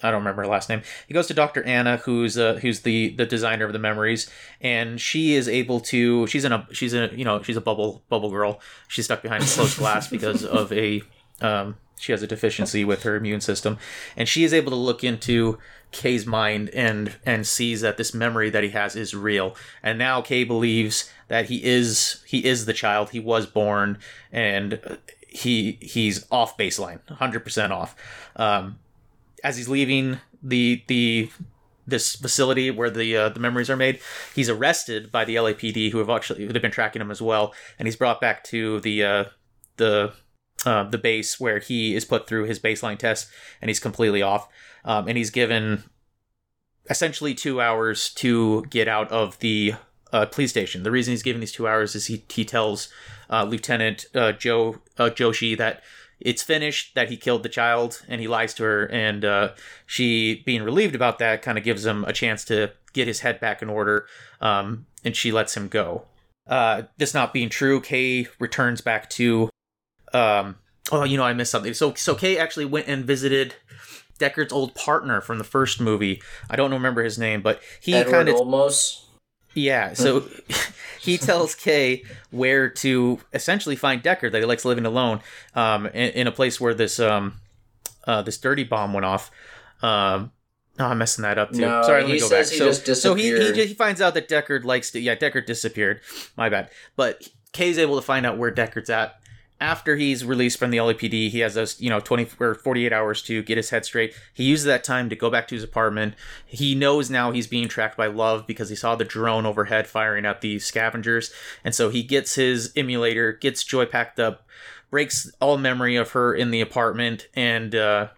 I don't remember her last name. He goes to Dr. Anna, who's uh, who's the the designer of the memories, and she is able to. She's in a she's in a you know she's a bubble bubble girl. She's stuck behind a closed glass because of a um, she has a deficiency with her immune system, and she is able to look into Kay's mind and and sees that this memory that he has is real. And now Kay believes that he is he is the child. He was born, and he he's off baseline, hundred percent off. Um, as he's leaving the the this facility where the uh, the memories are made, he's arrested by the LAPD, who have actually they've been tracking him as well, and he's brought back to the uh, the uh, the base where he is put through his baseline test, and he's completely off, um, and he's given essentially two hours to get out of the uh, police station. The reason he's given these two hours is he he tells uh, Lieutenant uh, Joe uh, Joshi that it's finished that he killed the child and he lies to her and uh, she being relieved about that kind of gives him a chance to get his head back in order um, and she lets him go. Uh, this not being true kay returns back to um, oh you know i missed something. So so kay actually went and visited deckard's old partner from the first movie. I don't remember his name but he kind of Olmos. Yeah, so he tells Kay where to essentially find Deckard that he likes living alone, um, in, in a place where this um, uh, this dirty bomb went off. Um, oh, I'm messing that up too. No, Sorry, let me he go says back. he so, so he, he he finds out that Deckard likes to. Yeah, Deckard disappeared. My bad. But Kay's able to find out where Deckard's at. After he's released from the LAPD, he has those, you know, 20 or 48 hours to get his head straight. He uses that time to go back to his apartment. He knows now he's being tracked by Love because he saw the drone overhead firing at the scavengers. And so he gets his emulator, gets Joi packed up, breaks all memory of her in the apartment, and uh,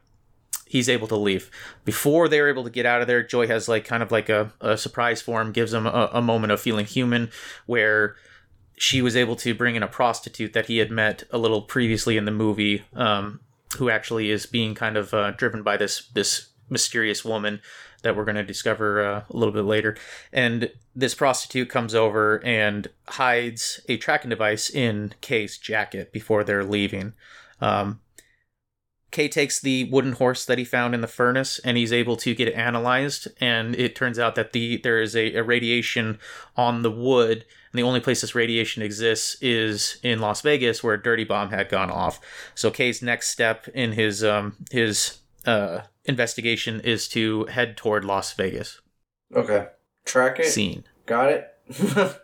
he's able to leave. Before they're able to get out of there, Joi has like kind of like a, a surprise for him, gives him a, a moment of feeling human where she was able to bring in a prostitute that he had met a little previously in the movie, um, who actually is being kind of uh, driven by this this mysterious woman that we're going to discover uh, a little bit later. And this prostitute comes over and hides a tracking device in Kay's jacket before they're leaving. Um, Kay takes the wooden horse that he found in the furnace and he's able to get it analyzed. And it turns out that the there is a, a radiation on the wood and the only place this radiation exists is in Las Vegas, where a dirty bomb had gone off. So Kay's next step in his um his uh investigation is to head toward Las Vegas. Okay. Track it. Scene. Got it.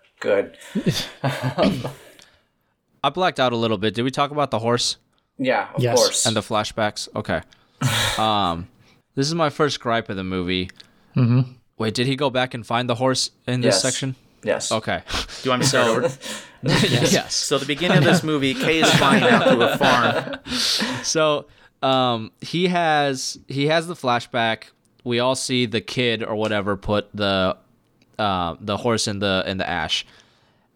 Good. I blacked out a little bit. Did we talk about the horse Yeah, of Yes. course. and the flashbacks? Okay. um, this is my first gripe of the movie. Mm-hmm. Wait, did he go back and find the horse in this Yes. section? Yes. Okay. Do you want me to start over? yes. So the beginning of this movie, Kay is flying out to a farm. So um, he has he has the flashback. We all see the kid or whatever put the uh, the horse in the in the ash,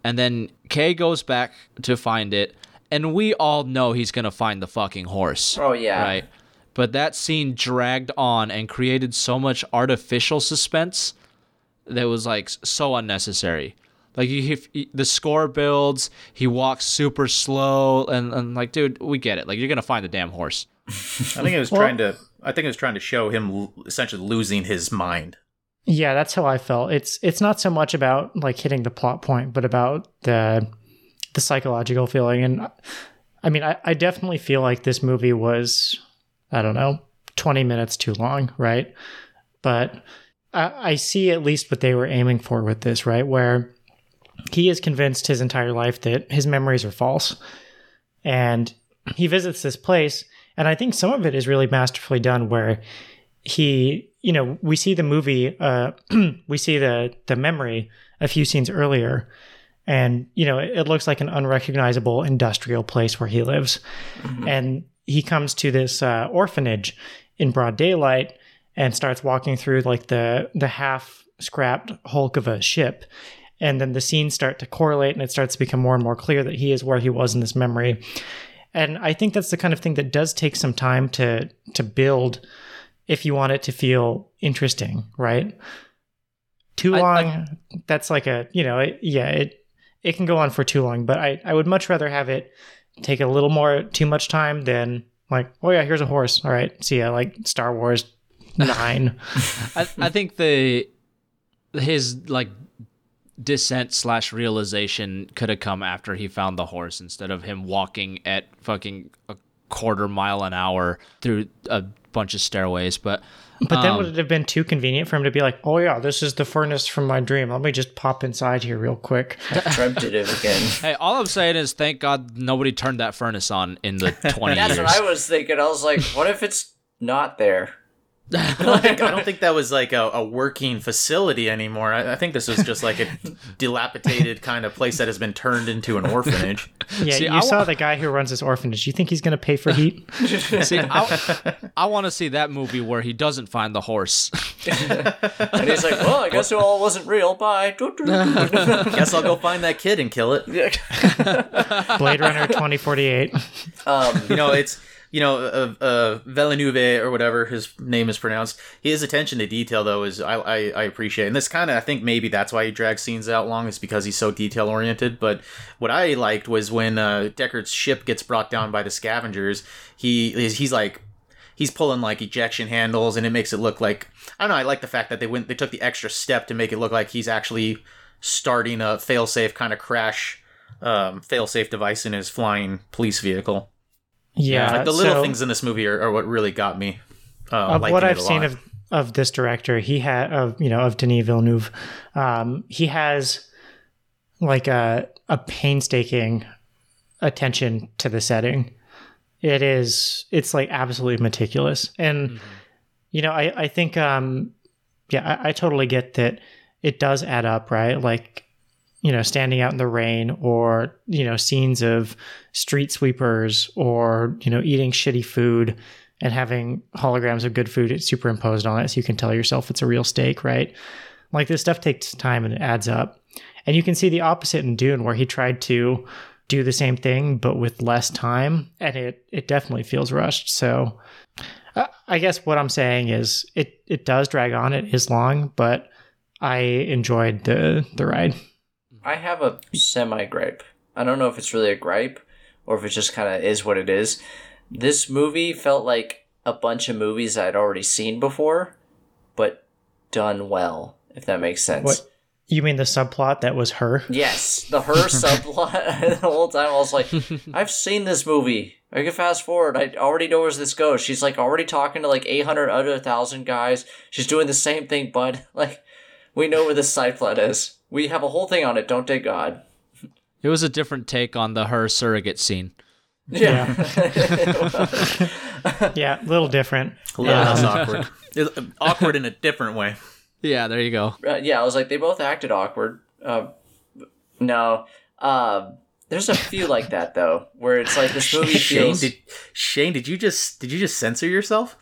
and then Kay goes back to find it, and we all know he's gonna find the fucking horse. Oh, yeah. right. But that scene dragged on and created so much artificial suspense that was like so unnecessary. Like you, he, the score builds, he walks super slow, and, and like, dude, we get it. Like you're gonna find the damn horse. I think it was trying to. I think it was trying to show him essentially losing his mind. Yeah, that's how I felt. It's it's not so much about like hitting the plot point, but about the the psychological feeling. And I mean, I, I definitely feel like this movie was, I don't know, twenty minutes too long, right? But I, I see at least what they were aiming for with this, right? Where he is convinced his entire life that his memories are false, and he visits this place, and I think some of it is really masterfully done, where he you know we see the movie uh we see the the memory a few scenes earlier. And you know it, it looks like an unrecognizable industrial place where he lives. And he comes to this uh, orphanage in broad daylight and starts walking through like the the half scrapped hulk of a ship and then the scenes start to correlate and it starts to become more and more clear that he is where he was in this memory and i think that's the kind of thing that does take some time to to build if you want it to feel interesting, right? too I- long. that's like a you know it, yeah it it can go on for too long. But I I would much rather have it take a little more too much time than like oh yeah here's a horse all right see ya like Star Wars nine. I, I think the his like descent slash realization could have come after he found the horse instead of him walking at fucking a quarter mile an hour through a bunch of stairways. But But then Um, would it have been too convenient for him to be like, oh yeah, this is the furnace from my dream. Let me just pop inside here real quick. I Dreamt it again. hey, all I'm saying is thank God nobody turned that furnace on in the 20 That's years. what I was thinking. I was like, what if it's not there? I don't think, I don't think that was like a, a working facility anymore. I, I think this was just like a dilapidated kind of place that has been turned into an orphanage. Yeah, See, you I saw wa- the guy who runs this orphanage. You think he's going to pay for heat? See, I, I want to see that movie where he doesn't find the horse. And he's like, well, I guess it all wasn't real. Bye. Guess I'll go find that kid and kill it. Blade Runner 2048. um, you know, it's you know, uh, uh, Villeneuve or whatever his name is pronounced. His attention to detail, though, is I I, I appreciate. And this kind of, I think maybe that's why he drags scenes out long, is because he's so detail oriented. But what I liked was when uh, Deckard's ship gets brought down by the scavengers. He he's, like. He's pulling like ejection handles, and it makes it look like I don't know. I like the fact that they went, they took the extra step to make it look like he's actually starting a failsafe kind of crash, um, failsafe device in his flying police vehicle. Yeah, Like the little so things in this movie are, are what really got me. Uh, what I've seen lot. of of this director, he had of you know of Denis Villeneuve, um, he has like a a painstaking attention to the setting. It is it's like absolutely meticulous, and you know I I think um yeah I, I totally get that it does add up right like you know standing out in the rain or you know scenes of street sweepers or you know eating shitty food and having holograms of good food superimposed on it so you can tell yourself it's a real steak right? Like this stuff takes time and it adds up. And you can see the opposite in dune where he tried to do the same thing but with less time and it it definitely feels rushed. So i guess what i'm saying is it it does drag on it is long but i enjoyed the the ride I have a semi gripe. I don't know if it's really a gripe or if it just kind of is what it is. This movie felt like a bunch of movies I'd already seen before, but done well, if that makes sense. What you mean the subplot that was her? Yes, the her subplot the whole time. I was like, I've seen this movie. I can fast forward. I already know where this goes. She's like already talking to like 800 other thousand guys. She's doing the same thing, bud. Like, we know where this side plot is. We have a whole thing on it. Don't take God. It was a different take on the her surrogate scene. Yeah. Yeah, a little different. a little Um, less awkward. It's, uh, awkward in a different way. Yeah, there you go. Uh, yeah, I was like, they both acted awkward. Uh, no. Um, there's a few like that though, where it's like this movie Shane, feels. did Shane, did you just did you just censor yourself?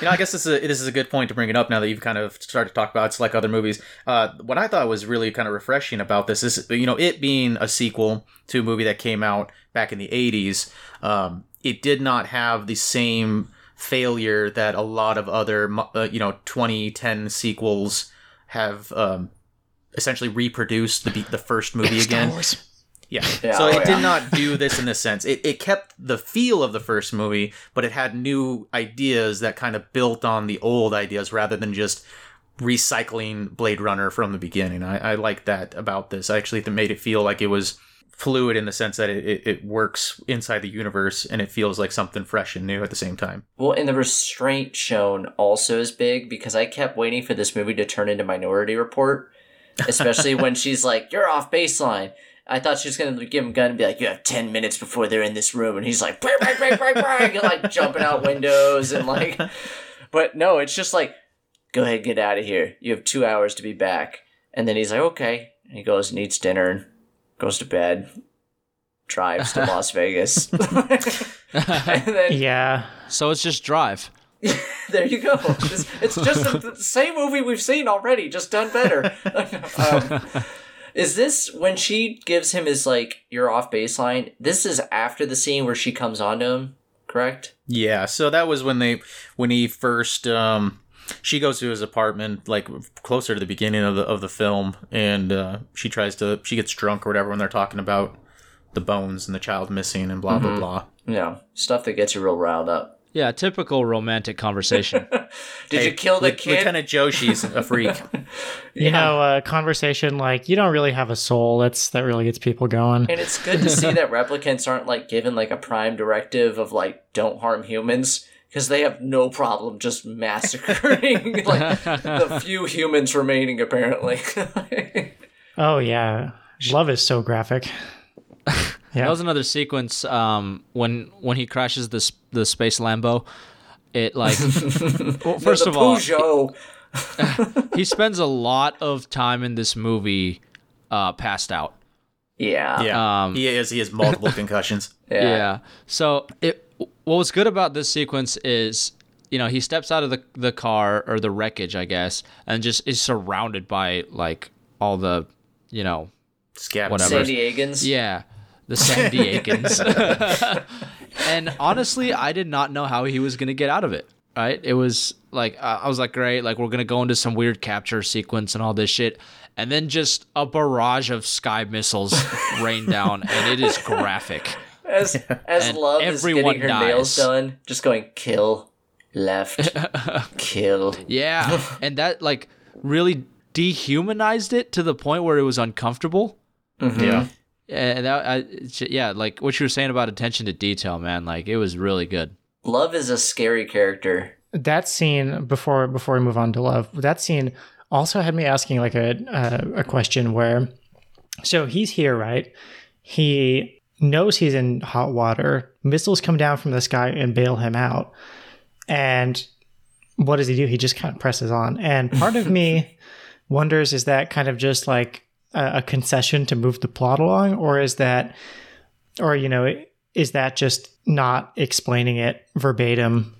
You know, I guess this is a, this is a good point to bring it up now that you've kind of started to talk about it's like other movies. Uh, what I thought was really kind of refreshing about this is, you know, it being a sequel to a movie that came out back in the '80s. Um, it did not have the same failure that a lot of other, uh, you know, 2010 sequels have um, essentially reproduced the the first movie again. Yeah. Yeah, so oh, it yeah. did not do this in this sense. It, it kept the feel of the first movie, but it had new ideas that kind of built on the old ideas rather than just recycling Blade Runner from the beginning. I, I like that about this. I actually made it feel like it was fluid in the sense that it, it, it works inside the universe and it feels like something fresh and new at the same time. Well, and the restraint shown also is big because I kept waiting for this movie to turn into Minority Report, especially when she's like, "You're off baseline." I thought she was gonna give him a gun and be like, "You have ten minutes before they're in this room," and he's like, "Break, break, break, break, break," like jumping out windows and like. But no, it's just like, "Go ahead, get out of here. You have two hours to be back." And then he's like, "Okay," and he goes and eats dinner, and goes to bed, drives to Las Vegas, and then Yeah. So it's just Drive. there you go. It's, it's just the, the same movie we've seen already, just done better. um, is this when she gives him his like you're off baseline? This is after the scene where she comes onto him, correct? Yeah, so that was when they when he first um she goes to his apartment like closer to the beginning of the of the film, and uh, she tries to she gets drunk or whatever when they're talking about the bones and the child missing and blah blah blah. Yeah, stuff that gets you real riled up. Yeah, typical romantic conversation. Did Hey, you kill the Lieu- kid? Lieutenant Joshi's a freak. You know, a conversation like you don't really have a soul. That's that really gets people going. And it's good to see that replicants aren't like given like a prime directive of like don't harm humans because they have no problem just massacring like the few humans remaining apparently. Oh yeah, love is so graphic. Yeah. That was another sequence um, when when he crashes the s- the space Lambo. It like well, first the of all, Peugeot. he spends a lot of time in this movie uh, passed out. Yeah. Yeah, Um, he is. He has multiple concussions. Yeah. Yeah. So it what was good about this sequence is you know he steps out of the the car or the wreckage I guess and just is surrounded by like all the you know Scab. Whatever. San Diegans. yeah the Sandy Diegans. and honestly, I did not know how he was gonna get out of it. Right? It was like uh, I was like, great, like we're gonna go into some weird capture sequence and all this shit, and then just a barrage of sky missiles rain down, and it is graphic. As as And love is getting her nails done, just going kill, left, kill. Yeah, and that like really dehumanized it to the point where it was uncomfortable. Yeah. And that, I, yeah, like what you were saying about attention to detail, man. Like it was really good. Love is a scary character. that scene before before we move on to love that scene also had me asking like a a, a question where so he's here right he knows he's in hot water missiles come down from the sky and bail him out and what does he do he just kind of presses on and part of me wonders is that kind of just like a, a concession to move the plot along or is that or you know is that just not explaining it verbatim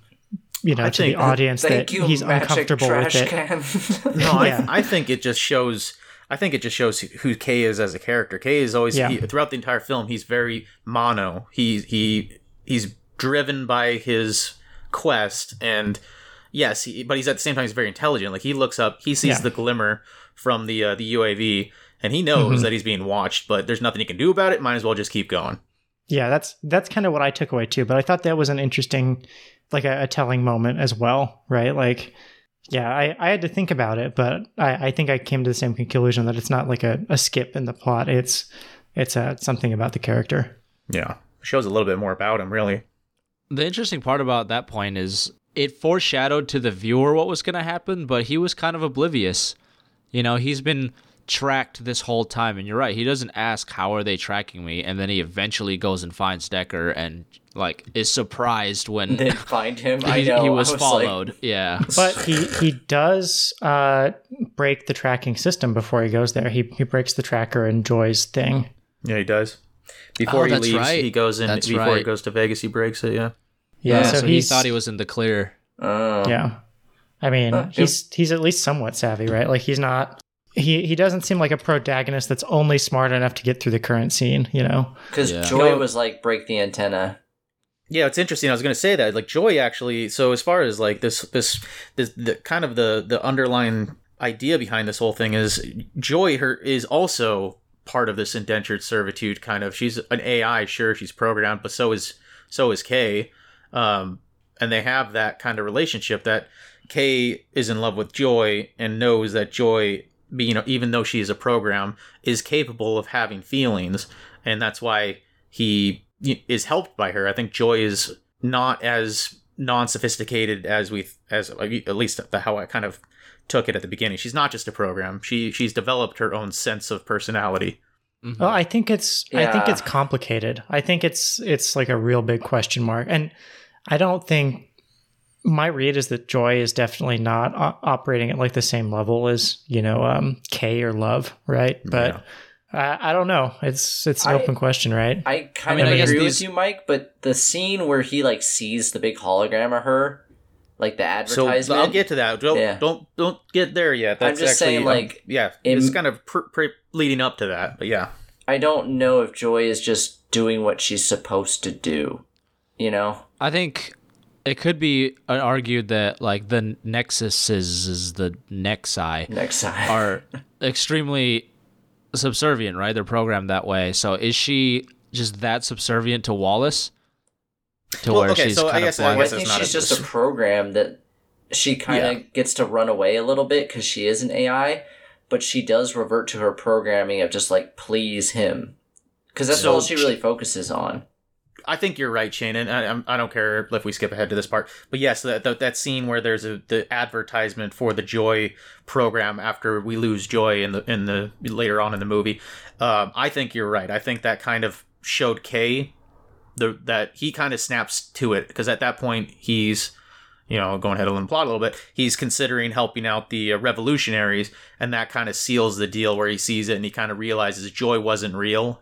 you know I to think- the audience Thank that you, he's magic uncomfortable with it can. No, Yeah. I, I think it just shows. I think it just shows who Kay is as a character. Kay is always Yeah. he, throughout the entire film. He's very mono. He he he's driven by his quest, and yes, he, but he's at the same time he's very intelligent. Like he looks up, he sees Yeah. the glimmer from the uh, the UAV, and he knows Mhm. that he's being watched. But there's nothing he can do about it. Might as well just keep going. yeah that's that's kind of what i took away too but i thought that was an interesting like a, a telling moment as well right like yeah I, I had to think about it but I, I think i came to the same conclusion that it's not like a, a skip in the plot it's it's uh something about the character Yeah, shows a little bit more about him, really. The interesting part about that point is it foreshadowed to the viewer what was going to happen, but he was kind of oblivious. You know, he's been tracked this whole time, and you're right. He doesn't ask how are they tracking me, and then he eventually goes and finds Deckard and like is surprised when Then find him. I he, know. he I was, like, followed. yeah. but he he does uh break the tracking system before he goes there he he breaks the tracker and joi's thing Yeah, he does. Before Oh, he leaves, right. he goes in. That's before he goes to Vegas, he breaks it. Yeah. yeah, so, so, he thought he was in the clear. oh. Yeah. I mean, Huh, he's he's at least somewhat savvy, right? Like he's not he he doesn't seem like a protagonist that's only smart enough to get through the current scene, you know. Because Yeah. Joi No. was like, break the antenna. Yeah, it's interesting. I was going to say that like Joi actually. So as far as like this this this the kind of the the underlying idea behind this whole thing is Joi her is also part of this indentured servitude kind of. She's an AI, sure, she's programmed, but so is so is Kay. Um and they have that kind of relationship that Kay is in love with Joi and knows that Joi you know even though she is a program is capable of having feelings and that's why he is helped by her. I think Joi is not as non-sophisticated as we as at least the how I kind of took it at the beginning. She's not just a program. She she's developed her own sense of personality. Mhm. Well, I think it's I think it's complicated. I think it's it's like a real big question mark. And I don't think my read is that Joi is definitely not o- operating at like the same level as, you know, um K or Love, right? But I, I don't know. It's it's an I- open question, right? I kind of I guess agree these- with you, Mike, but the scene where he like sees the big hologram of her, like the advertisement. So. I'll get to that. Don't Yeah. don't don't get there yet. I'm That's just actually, saying, um, like, yeah, in- it's kind of pr- pr- leading up to that. But yeah, I don't know if Joi is just doing what she's supposed to do. You know? I think it could be uh, argued that like the nexus is, is the nexi Next time. are extremely subservient, right? They're programmed that way. So is she just that subservient to Wallace? To Well, where okay, she's so I kind guess- of I I blind? guess think not she's a- just a program that she kind of Yeah. gets to run away a little bit because she is an AI, but she does revert to her programming of just like please him, because that's So all she really focuses on. I think you're right, Shane, and I, I don't care if we skip ahead to this part. But yes, that that, that scene where there's a the advertisement for the Joi program after we lose Joi in the in the later on in the movie. Um, I think you're right. I think that kind of showed Kay the that he kind of snaps to it because at that point he's you know going ahead and plot a little bit he's considering helping out the uh, revolutionaries and that kind of seals the deal where he sees it and he kind of realizes joi wasn't real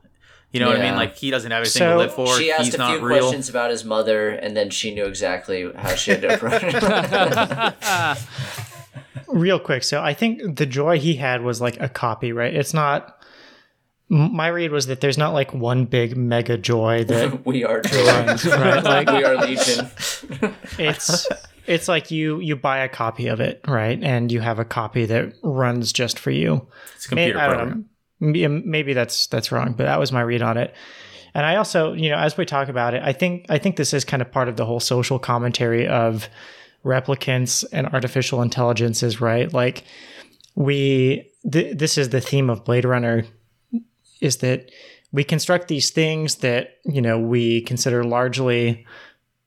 you know what i mean like he doesn't have anything So- to live for she asked he's a not few real questions about his mother, and then she knew exactly how she had to approach it. Real quick, so I think the joi he had was like a copy, right? It's not. My read was that there's not like one big mega joi that we are runs, right? Like we are legion. it's it's like you you buy a copy of it, right? And you have a copy that runs just for you. it's a computer May- I don't program know. M- Maybe that's that's wrong, but that was my read on it. And I also, you know, as we talk about it, I think I think this is kind of part of the whole social commentary of replicants and artificial intelligences, right? Like we th- this is the theme of Blade Runner is that we construct these things that, you know, we consider largely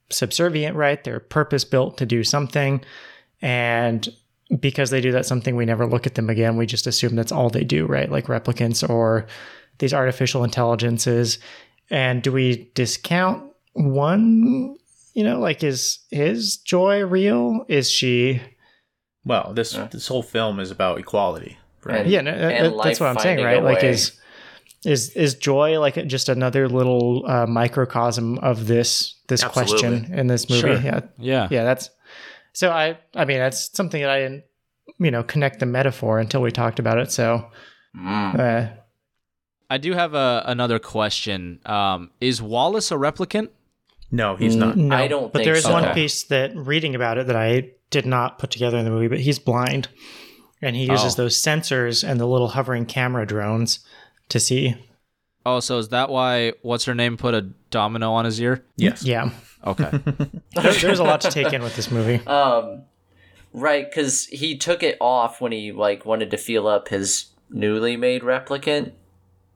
subservient, right? They're purpose built to do something and because they do that something we never look at them again. We just assume that's all they do right? Like replicants or these artificial intelligences. And do we discount one you know like is is joi real? Is she? Well this Yeah. this whole film is about equality right? And- yeah no, that- and that's what i'm saying right? like is is is joi like just another little uh, microcosm of this this Absolutely. question in this movie? Sure. yeah. Yeah. yeah that's so i i mean that's something that i didn't you know connect the metaphor until we talked about it so Mm. uh, I do have a, another question. Um, is Wallace a replicant? no he's not no, I don't but think there is so. one Okay. piece that reading about it that i did not put together in the movie but he's blind and he uses Oh. those sensors and the little hovering camera drones to see Oh, so is that why what's her name put a domino on his ear? yes yeah Okay. there, there's a lot to take in with this movie Um, right, because he took it off when he like wanted to feel up his newly made replicant,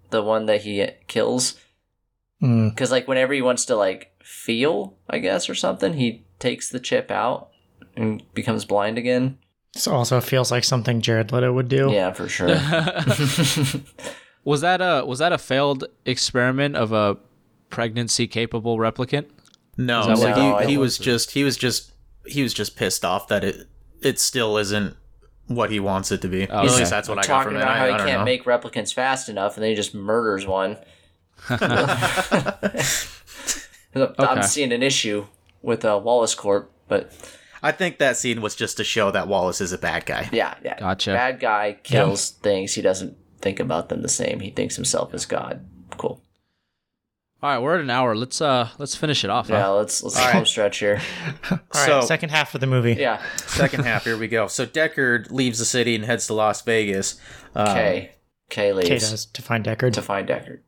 the one that he kills. Mm. Because like whenever he wants to like feel, I guess, or something, he takes the chip out and becomes blind again. this also feels like something jared leto would do Yeah, for sure. was that a was that a failed experiment of a pregnancy capable replicant? No, Is that so what- No, I he, he don't was just he was just he was just pissed off that it it still isn't what he wants it to be Oh, at least that's what i got Talking from it about I, how he I don't can't know make replicants fast enough, and then he just murders one. I'm seeing an issue with uh, Wallace Corp, but I think that scene was just to show that Wallace is a bad guy. yeah, yeah. Gotcha. Bad guy kills things. He doesn't think about them the same. He thinks himself as God. Cool. All right, we're at an hour. Let's uh let's finish it off. huh? Yeah, let's let's All right. home stretch here. all right So- second half of the movie Yeah. Second half, here we go. So Deckard leaves the city and heads to Las Vegas. Um, Kay. Kay Kay leaves does to find deckard to find Deckard.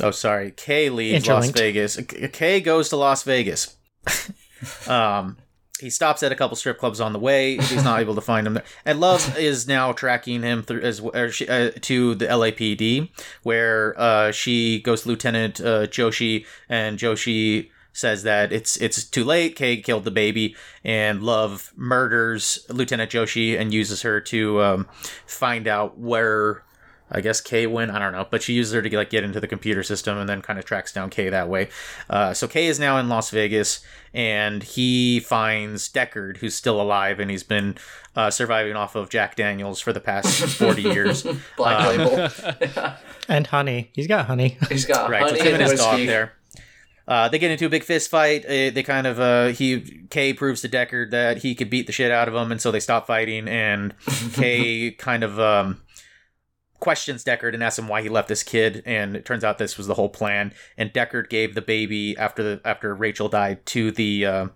Oh, sorry. Kay leaves Las Vegas. Kay goes to Las Vegas. um, he stops at a couple strip clubs on the way. He's not able to find him there. And Love is now tracking him through as she, uh, to the LAPD, where uh, she goes to Lieutenant uh, Joshi, and Joshi says that it's it's too late. Kay killed the baby, and Love murders Lieutenant Joshi and uses her to um, find out where I guess Kay win. I don't know, but she uses her to get, like get into the computer system and then kind of tracks down Kay that way. Uh, so Kay is now in Las Vegas, and he finds Deckard, who's still alive, and he's been uh, surviving off of Jack Daniels for the past forty years. Black Um, label. and honey he's got honey He's got right, so honey it's him and and his dog there. Uh, they get into a big fist fight. Uh, they kind of uh, he Kay proves to Deckard that he could beat the shit out of him, and so they stop fighting. And Kay kind of um, questions Deckard and asks him why he left this kid, and it turns out this was the whole plan. And Deckard gave the baby after the after Rachael died to the uh,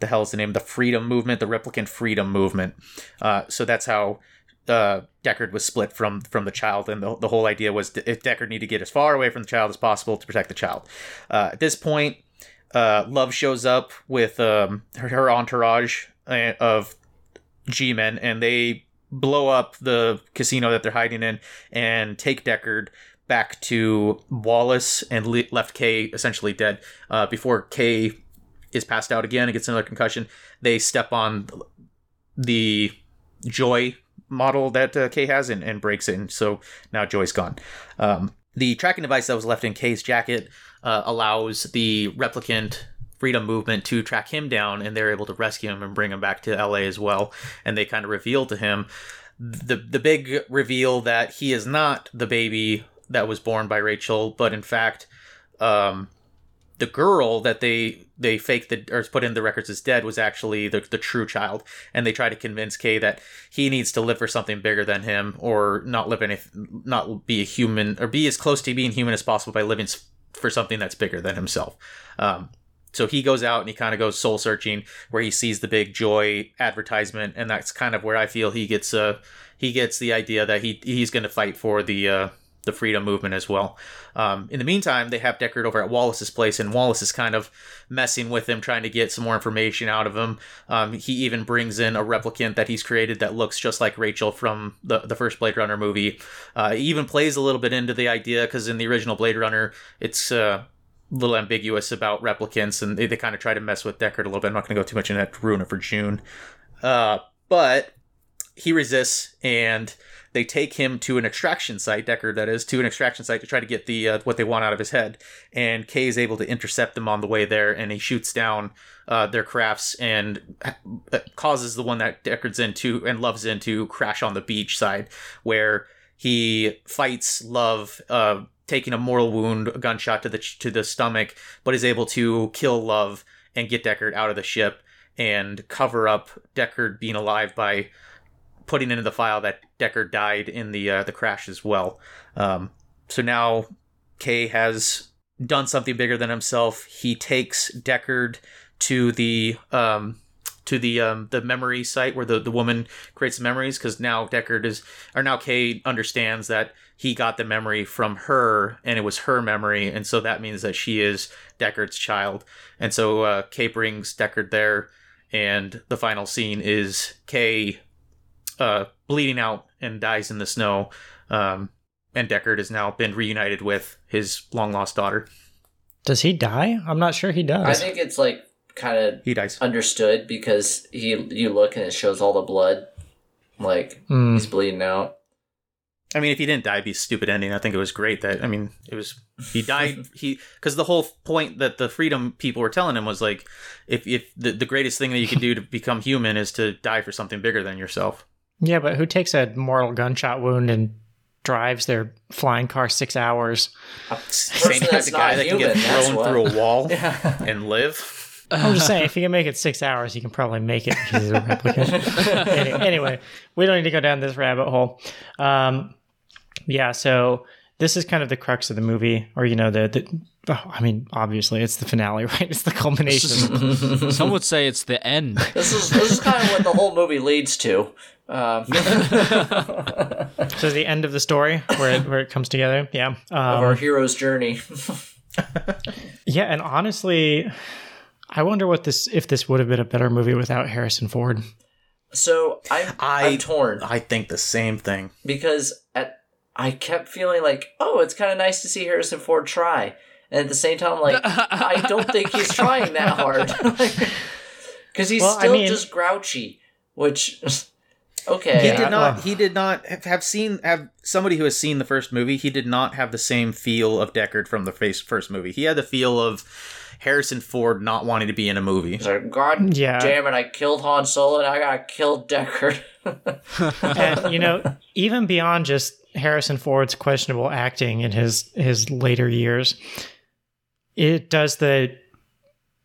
the hell's the name the Freedom Movement, the Replicant Freedom Movement. Uh, so that's how uh, Deckard was split from from the child, and the, the whole idea was if Deckard needed to get as far away from the child as possible to protect the child. Uh, at this point, uh, Love shows up with um, her, her entourage uh, of G-men, and they blow up the casino that they're hiding in and take Deckard back to Wallace and le- left Kay essentially dead. Uh, before Kay is passed out again and gets another concussion, they step on the Joi model that uh, Kay has and, and breaks in. So now Joi's gone. Um, the tracking device that was left in Kay's jacket uh, allows the replicant freedom movement to track him down and they're able to rescue him and bring him back to LA as well. And they kind of reveal to him the the big reveal that he is not the baby that was born by Rachael but in fact um, the girl that they they faked the or put in the records as dead was actually the, the true child. And they try to convince Kay that he needs to live for something bigger than him or not live any not be a human or be as close to being human as possible by living for something that's bigger than himself. Um, so he goes out and he kind of goes soul searching where he sees the big joi advertisement and that's kind of where i feel he gets uh he gets the idea that he he's going to fight for the uh the freedom movement as well. Um, in the meantime, they have Deckard over at Wallace's place, and Wallace is kind of messing with him, trying to get some more information out of him. Um, he even brings in a replicant that he's created that looks just like Rachael from the, the first Blade Runner movie. Uh, he even plays a little bit into the idea because in the original Blade Runner, it's uh, little ambiguous about replicants, and they, they kind of try to mess with Deckard a little bit. I'm not going to go too much into that to ruin it for June. Uh, but he resists, and they take him to an extraction site, Deckard, that is, to an extraction site to try to get the uh, what they want out of his head. And Kay is able to intercept them on the way there, and he shoots down uh, their crafts and uh, causes the one that Deckard's into and loves into crash on the beach side, where he fights Love uh, taking a mortal wound, a gunshot to the to the stomach, but is able to kill Love and get Deckard out of the ship and cover up Deckard being alive by putting into the file that Deckard died in the uh, the crash as well. Um, so now Kay has done something bigger than himself. He takes Deckard to the um, to the um, the memory site where the, the woman creates memories because now Deckard is or now Kay understands that he got the memory from her and it was her memory and so that means that she is Deckard's child and so uh, Kay brings Deckard there and the final scene is Kay uh, bleeding out and dies in the snow um, and Deckard has now been reunited with his long lost daughter. Does he die? I'm not sure he does. I think it's like kind of He dies. understood because he you look and it shows all the blood, like Hmm. he's bleeding out. I mean, if he didn't die, it'd be a stupid ending. I think it was great that I mean, it was he died. he because the whole point that the freedom people were telling him was like, if if the, the greatest thing that you can do to become human is to die for something bigger than yourself. Yeah, but who takes a mortal gunshot wound and drives their flying car six hours? Same type of guy that can get human, that's thrown through a wall Yeah. and live. I'm just saying, if he can make it six hours, he can probably make it because he's a replicant. Any- anyway, we don't need to go down this rabbit hole. Um, yeah, so this is kind of the crux of the movie, or you know, the, the oh, I mean, obviously, it's the finale, right? It's the culmination. Some would say it's the end. This is this is kind of what the whole movie leads to. Um, so the end of the story where it, where it comes together. Yeah. of our Um, hero's journey. yeah, and honestly, I wonder what this if this would have been a better movie without Harrison Ford. So I'm I- I'm torn I think the same thing. because at I kept feeling like, oh, it's kind of nice to see Harrison Ford try, and at the same time, like, I don't think he's trying that hard because he's Well, I still mean- just grouchy. Which, okay, He did not. He did not have, have seen have somebody who has seen the first movie. He did not have the same feel of Deckard from the face, first movie. He had the feel of Harrison Ford not wanting to be in a movie. He's like, God Yeah. damn it, I killed Han Solo and I gotta kill Deckard. and you know, even beyond just Harrison Ford's questionable acting in his his later years, it does the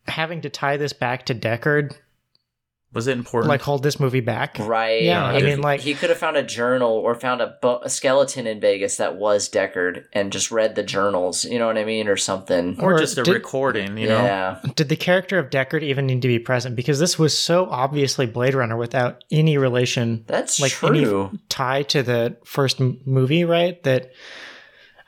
having to tie this back to Deckard Was it important? like hold this movie back. Right. Yeah, I mean, like- he could have found a journal or found a, bo- a skeleton in Vegas that was Deckard and just read the journals. You know what I mean, or something. or or just a did- recording, you know? yeah. Did the character of Deckard even need to be present? Because this was so obviously Blade Runner without any relation, That's like true. any tie to the first m- movie, right? That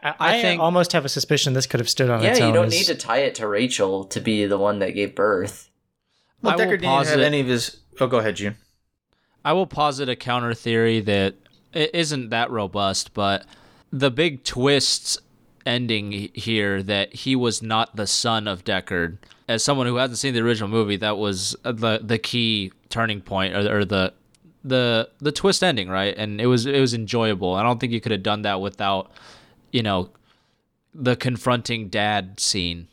I, I, think- almost have a suspicion this could have stood on yeah, its own. Yeah, you don't as- need to tie it to Rachael to be the one that gave birth. Well, I will didn't posit- have any of his. Oh, go ahead, June. I will posit a counter theory that it isn't that robust, but the big twist ending here that he was not the son of Deckard. As someone who hasn't seen the original movie, that was the the key turning point, or, or the the the twist ending, right? And it was it was enjoyable. I don't think you could have done that without, you know, the confronting dad scene.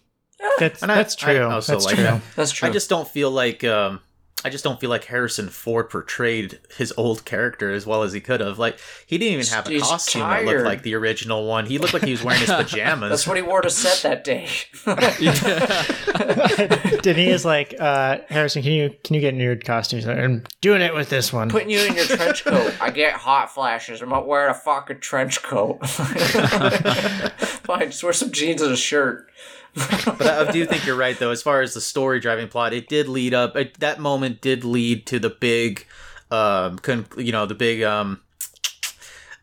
That's, And I- that's true. I also that's like true. that. That's true. I just don't feel like um I just don't feel like Harrison Ford portrayed his old character as well as he could have. Like he didn't even have a He's costume that looked like the original one. He looked like he was wearing his pajamas. That's what he wore to set that day. Denny is like, uh, Harrison, can you can you get in your costume? I'm doing it with this one. Putting you in your trench coat. I get hot flashes. I'm not wearing a fucking trench coat. Fine, just wear some jeans and a shirt. but I, I do think you're right though. As far as the story driving plot, it did lead up. It, that moment did lead to the big, um, con- you know, the big um.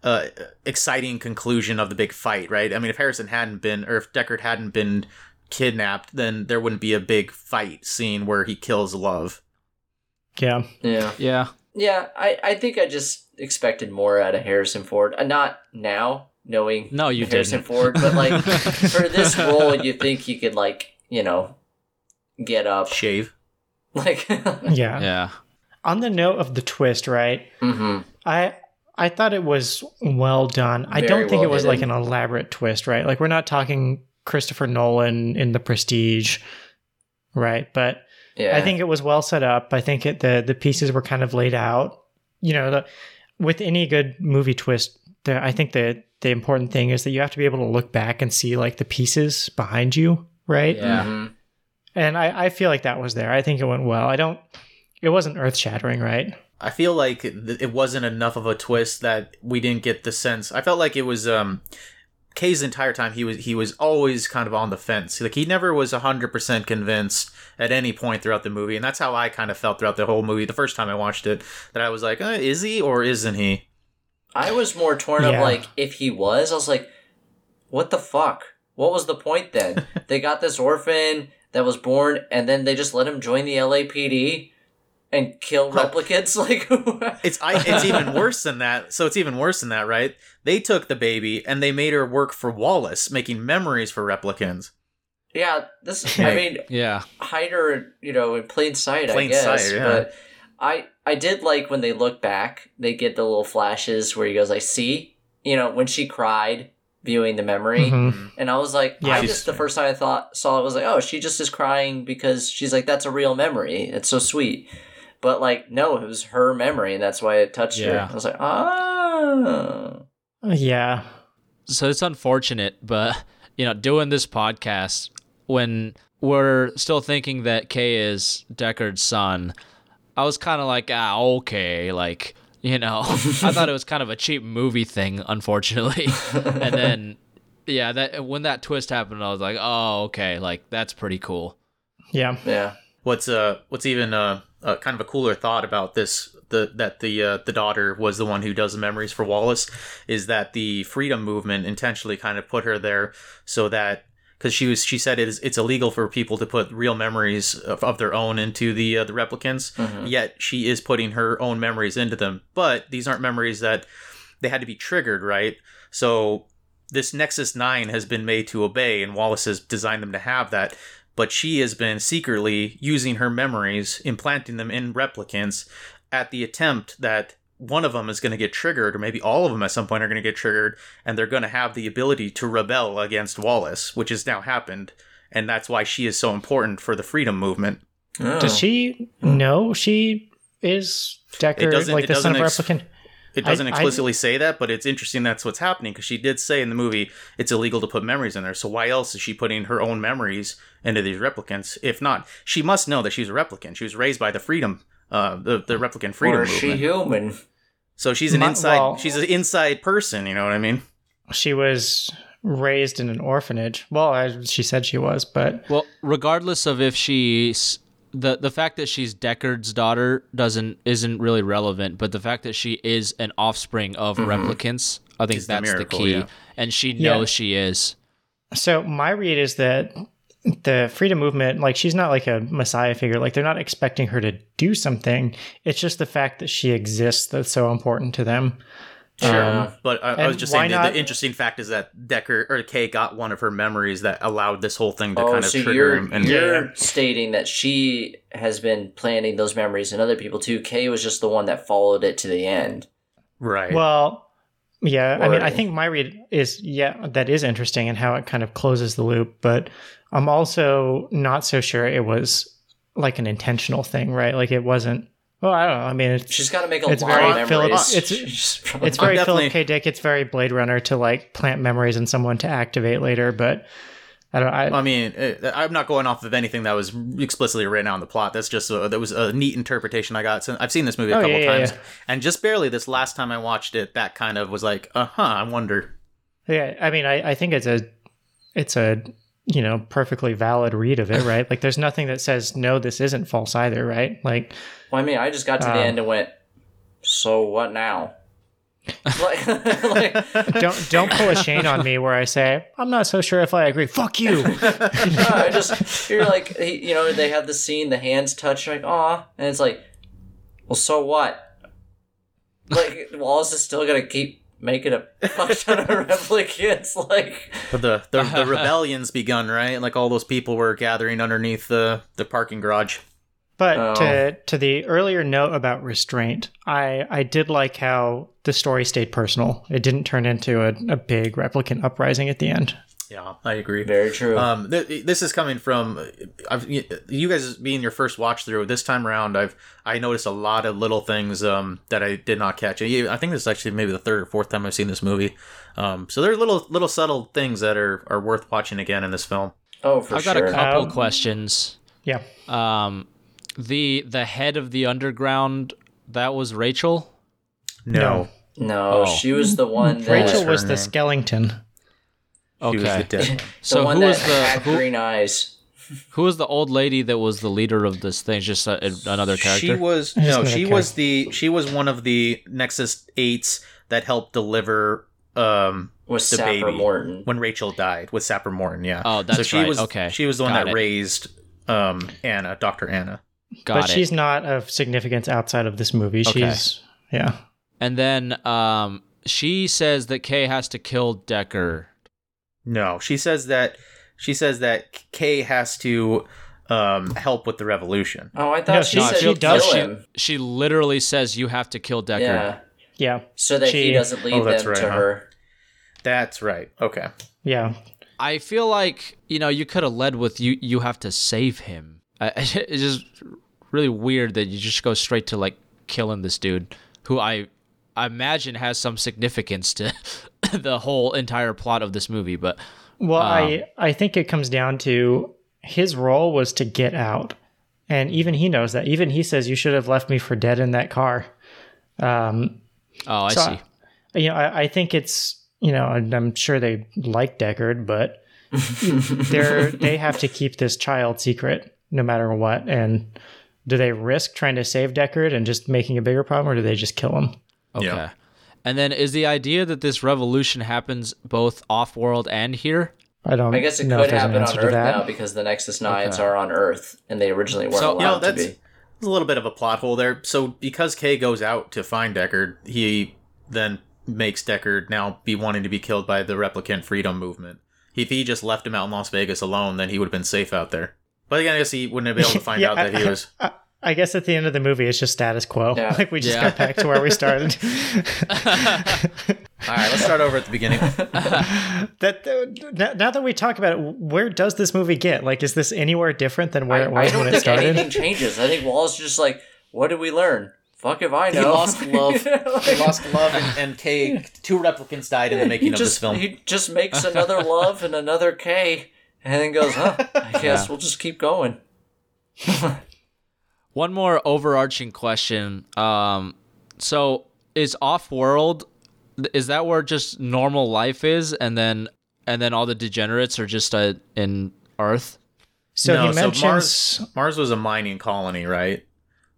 Uh, exciting conclusion of the big fight, right? I mean, if Harrison hadn't been, or if Deckard hadn't been kidnapped, then there wouldn't be a big fight scene where he kills Love. yeah. Yeah. Yeah. Yeah, I, I think I just expected more out of Harrison Ford. Uh, not now, knowing No, you Harrison didn't. Ford, but like for this role, you think he could like you know get up Shave. like. Yeah. Yeah. On the note of the twist, right? hmm I I thought it was well done. I don't think well it was like an elaborate twist, right? Like we're not talking Christopher Nolan in The Prestige, right? But Yeah, I think it was well set up. I think it, the the pieces were kind of laid out. You know, the, with any good movie twist, the, I think the the important thing is that you have to be able to look back and see like the pieces behind you, right? Yeah. Mhm. And I, I feel like that was there. I think it went well. I don't. It wasn't earth shattering, right? I feel like th- it wasn't enough of a twist that we didn't get the sense. I felt like it was um Kay's entire time he was he was always kind of on the fence. Like he never was 100% convinced at any point throughout the movie, and that's how I kind of felt throughout the whole movie. The first time I watched it, that I was like, uh, is he or isn't he? I was more torn of Yeah. like if he was. I was like, what the fuck? What was the point then? they got this orphan that was born, and then they just let him join the LAPD and kill Well- replicants. Like, It's I, it's even worse than that. So it's even worse than that, right? They took the baby and they made her work for Wallace, making memories for replicants. yeah, this. I mean, Yeah. hide her, you know, in plain sight. Plain I guess, sight, yeah. but I I did like when they look back, they get the little flashes where he goes, "I see," you know, when she cried, viewing the memory, Mhm. and I was like, Yeah. I just the first time I thought saw it was like, oh, she just is crying because she's like, that's a real memory. It's so sweet. But like, no, it was her memory, and that's why it touched her. I was like, ah. Yeah. so it's unfortunate, but you know, doing this podcast when we're still thinking that Kay is Deckard's son, I was kind of like, ah, okay, like you know, I thought it was kind of a cheap movie thing, unfortunately, and then yeah, that when that twist happened, I was like, oh, okay, like that's pretty cool. Yeah. Yeah. What's uh what's even uh, uh kind of a cooler thought about this the that the uh, the daughter was the one who does the memories for Wallace is that the freedom movement intentionally kind of put her there so that because she was she said it is it's illegal for people to put real memories of, of their own into the uh, the replicants Mhm. yet she is putting her own memories into them. But these aren't memories that they had to be triggered right? So this nexus 9 has been made to obey and wallace has designed them to have that. But she has been secretly using her memories implanting them in replicants at the attempt that one of them is going to get triggered or maybe all of them at some point are going to get triggered and they're going to have the ability to rebel against wallace which has now happened and that's why she is so important for the freedom movement Oh. Does she hmm. know she is Deckard, like the son of doesn't ex- replicant? It doesn't I- I- explicitly say that, but it's interesting that's what's happening because she did say in the movie it's illegal to put memories in there. So why else is she putting her own memories into these replicants? If not, she must know that she's a replicant. She was raised by the freedom uh, the the replicant freedom or is she human? so she's an My- inside. well- she's an inside person. You know what I mean? She was raised in an orphanage. Well, I, she said she was, but Well, regardless of if she's the the fact that she's Deckard's daughter doesn't isn't really relevant, but the fact that she is an offspring of replicants, I think Is that's the, miracle, key, yeah. and she Yeah. knows she is. So my read is that the freedom movement, like she's not like a messiah figure. Like they're not expecting her to do something. It's just the fact that she exists that's so important to them. Sure. Um, but I, I was just saying the, not- the interesting fact is that Deckard or Kay got one of her memories that allowed this whole thing to oh, kind of so trigger you're him. And you're stating that she has been planting those memories in other people too. Kay was just the one that followed it to the end. right. Well, yeah, I mean, I think my read is yeah, that is interesting and how it kind of closes the loop. But I'm also not so sure it was like an intentional thing, right? Like it wasn't. Well, I don't know. I mean, it's She's got to make a It's lot very of Philip- memories. it's- it's very Philip K. Dick. It's very Blade Runner to like plant memories in someone to activate later. But I don't. I, I mean, uh, I'm not going off of anything that was explicitly written out in the plot. That's just a, that was a neat interpretation I got. So I've seen this movie a Oh, couple yeah, yeah, times, yeah. and just barely this last time I watched it, that kind of was like, uh huh. I wonder. Yeah, I mean, I, I think it's a, it's a, you know, perfectly valid read of it, right? like, there's nothing that says no, this isn't false either, right? Like, Well, I mean, I just got to the Um, end and went, so what now? Like, like don't don't pull a Shane on me where I say I'm not so sure if I agree. Fuck you. no, I just you're like you know they have the scene the hands touch you're like aw and it's like well so what like Wallace is still gonna keep making a fuck ton of replicants like But the the, the rebellion's begun, right? Like all those people were gathering underneath the the parking garage. But Oh. to to the earlier note about restraint, I I did like how the story stayed personal. It didn't turn into a, a big replicant uprising at the end. Yeah, I agree. very true Um, th- this is coming from I've, you guys being your first watch through. This time around, I've I noticed a lot of little things um, that I did not catch. I think this is actually maybe the third or fourth time I've seen this movie. Um, so there are little little subtle things that are, are worth watching again in this film. oh for I've got a couple Um, questions. Yeah. Um, the the head of the underground that was Rachael. No. no Oh. she was the one that Rachael her was the name? skeleton. She was Okay. the dead the So one who that was the had who, green eyes who was the old lady that was the leader of this thing? Just a, another character. She was Just no, another she was the she was one of the Nexus Eights that helped deliver um was the Sapper baby Morton when Rachael died with Sapper Morton. Yeah. Oh, that's so she right. Was, Okay. She was the one Got that it. raised um Anna, Doctor Anna. Got but it. she's not of significance outside of this movie. Okay. She's yeah. And then um, she says that Kay has to kill Deckard. No, she says that she says that Kay has to um help with the revolution. oh I thought No, she she- said she she'll does- kill she- him She literally says you have to kill Deckard. yeah Yeah. so that She- he doesn't lead Oh, that's them right, to huh? her That's right. Okay. Yeah. I feel like you know you could have led with you. You have to save him. I, it's just really weird that you just go straight to like killing this dude, who I I imagine has some significance to the whole entire plot of this movie. But Well, Um, I I think it comes down to his role was to get out, and even he knows that. Even he says you should have left me for dead in that car. Um, oh, I So, see. you know, I, I think it's you know, and I'm sure they like Deckard, but they're they have to keep this child secret no matter what. And do they risk trying to save Deckard and just making a bigger problem, or do they just kill him? Okay. Yeah. And then is the idea that this revolution happens both off world and here? I don't. I guess it know could there's an happen on Earth that. now because the Nexus Nines Okay. are on Earth, and they originally weren't So, allowed You know, to that's be. a little bit of a plot hole there. So because Kay goes out to find Deckard, he then makes Deckard now be wanting to be killed by the replicant freedom movement. If he just left him out in Las Vegas alone, then he would have been safe out there. But again, I guess he wouldn't have been able to find Yeah, out that he was. I, I guess at the end of the movie, it's just status quo. Yeah. Like we just Yeah. got back to where we started. All right, let's start over at the beginning. that uh, now now that we talk about it, where does this movie get? Like, is this anywhere different than where I, it I was don't when it started? anything changes. I think Wallace is just like, what did we learn? Fuck if I know. He lost love. Like, he lost love, and, and Kay. Two replicants died in the making he of this film. he just makes another love and another Kay, and then goes, huh? I guess we'll just keep going. One more overarching question. Um, so is off-world? Is that where just normal life is, and then and then all the degenerates are just uh, in Earth? So no, he mentions so Mars Mars was a mining colony, right?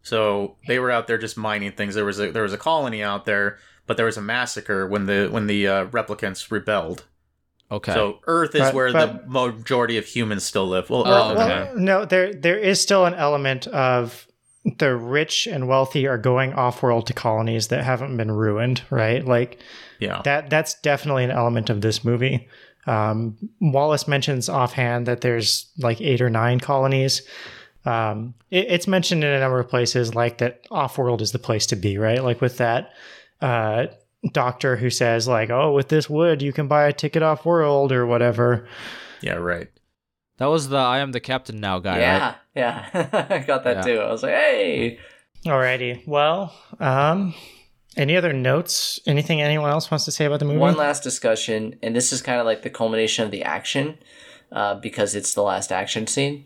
So they were out there just mining things. There was a there was a colony out there, but there was a massacre when the when the uh, replicants rebelled. Okay. So Earth is But- where but- the majority of humans still live. Well, Oh, Earth, Well, no, there there is still an element of the rich and wealthy are going off world to colonies that haven't been ruined, right? Like yeah, that that's definitely an element of this movie. Um, Wallace mentions offhand that there's like eight or nine colonies. Um, it, it's mentioned in a number of places, like that off-world is the place to be, right? Like with that uh, doctor who says, like, "Oh, with this wood, you can buy a ticket off-world or whatever." yeah, right. that was the I am the captain now guy, yeah, right? yeah. I got that Yeah. too. I was like, hey. Alrighty. Well, um, any other notes? Anything anyone else wants to say about the movie? One last discussion, and this is kind of like the culmination of the action, uh, because it's the last action scene.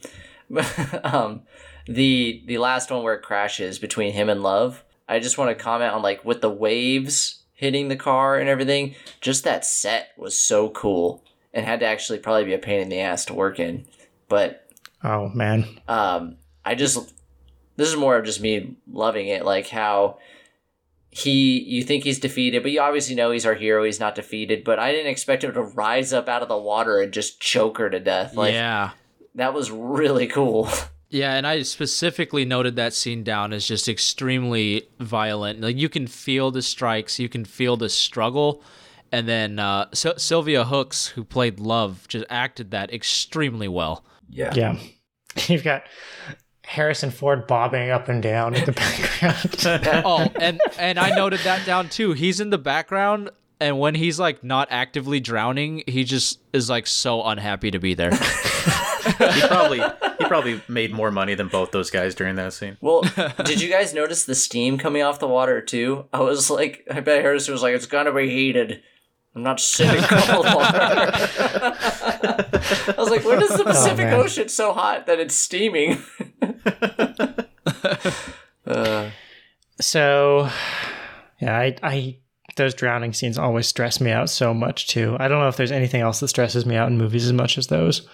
um, the the last one where it crashes between him and Love. I just want to comment on like with the waves hitting the car and everything. Just that set was so cool, and had to actually probably be a pain in the ass to work in. But oh man. um, I just this is more of just me loving it, like how he you think he's defeated, but you obviously know he's our hero. He's not defeated, but I didn't expect him to rise up out of the water and just choke her to death. Like yeah. that was really cool. Yeah, and I specifically noted that scene down as just extremely violent. Like you can feel the strikes, you can feel the struggle, and then uh, Sy- Sylvia Hoeks, who played Love, just acted that extremely well. Yeah. Yeah. You've got Harrison Ford bobbing up and down in the background. Oh, and and I noted that down too. He's in the background, and when he's like not actively drowning, he just is like so unhappy to be there. He probably he probably made more money than both those guys during that scene. Well, did you guys notice the steam coming off the water too? I was like, I bet Harrison was like, it's gonna be heated. I'm not sipping cold water. I was like, when is the Pacific man. Ocean so hot that it's steaming? uh, so, yeah, I, I, those drowning scenes always stress me out so much too. I don't know if there's anything else that stresses me out in movies as much as those.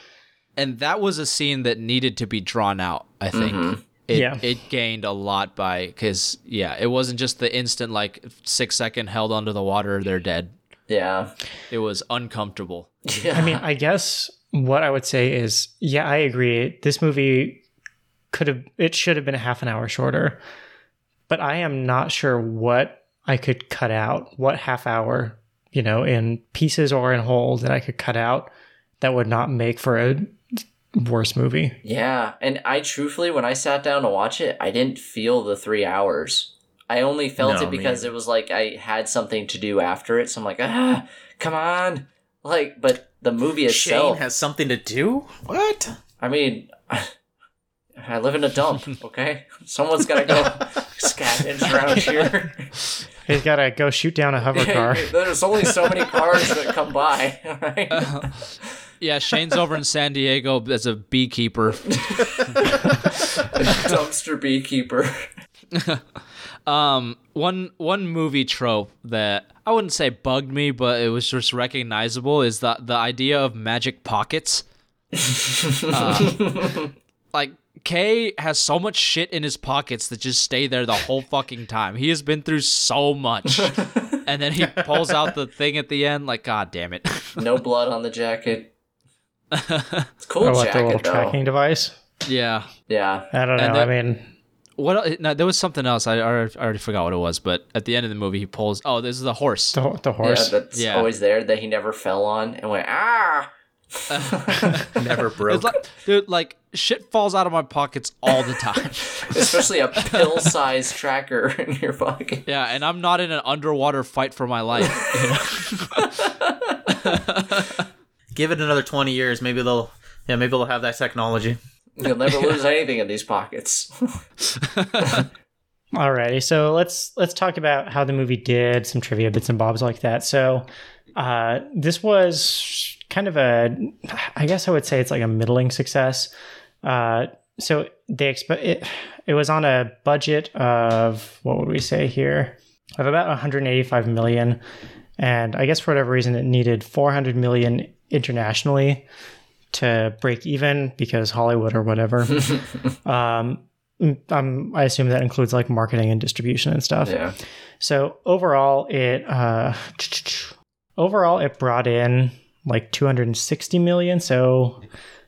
And that was a scene that needed to be drawn out. I think. Mm-hmm. It, Yeah. it gained a lot by because yeah, it wasn't just the instant like six second held under the water, they're dead. yeah. It was uncomfortable. Yeah. I mean, I guess what I would say is, yeah, I agree. This movie could have, it should have been a half an hour shorter, but I am not sure what I could cut out, what half hour, you know, in pieces or in whole that I could cut out that would not make for a worse movie. Yeah, and I truthfully, when I sat down to watch it, I didn't feel the three hours. I only felt No, it because either. it was like I had something to do after it. So I'm like, ah, come on, like. But the movie itself, Shane has something to do. What? I mean, I live in a dump. Okay, someone's gotta go scavenge around here. He's got to go shoot down a hover car. There's only so many cars that come by. All right. Yeah, Shane's over in San Diego as a beekeeper. Dumpster beekeeper. Um, one one movie trope that I wouldn't say bugged me, but it was just recognizable is the the idea of magic pockets. Uh, like Kay has so much shit in his pockets that just stay there the whole fucking time. He has been through so much, and then he pulls out the thing at the end. Like, god damn it! No blood on the jacket. It's cool Or like the little though. tracking device? yeah. Yeah. I don't know. And I mean, What? No, there was something else. I already, I already forgot what it was. But at the end of the movie, he pulls. Oh, this is the horse. the, the Yeah, horse. that's Yeah. always there that he never fell on and went ah. Never broke. It's like, dude, like shit falls out of my pockets all the time. Especially a pill-sized tracker in your pocket. yeah, and I'm not in an underwater fight for my life. you know? Give it another twenty years. Maybe they'll. Yeah, maybe they'll have that technology. You'll never lose anything in these pockets. Alrighty, so let's let's talk about how the movie did, some trivia bits and bobs like that. So, uh, this was kind of a, I guess I would say it's like a middling success. Uh, so they expect it. It was on a budget of what would we say here of about 185 million, and I guess for whatever reason it needed 400 million internationally to break even because Hollywood or whatever. um, um, I assume that includes like marketing and distribution and stuff. Yeah. So overall, it uh, overall it brought in like 260 million. So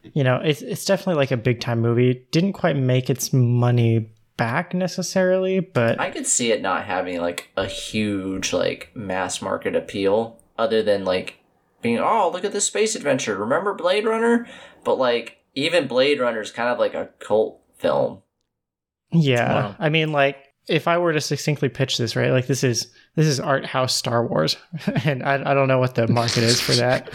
you know, it's it's definitely like a big time movie. Didn't quite make its money back necessarily, but I could see it not having like a huge like mass market appeal other than like being oh look at this space adventure. Remember Blade Runner? But like even Blade Runner is kind of like a cult film. yeah, Wow. I mean, like if I were to succinctly pitch this, right, like this is this is art house Star Wars, and I, I don't know what the market is for that.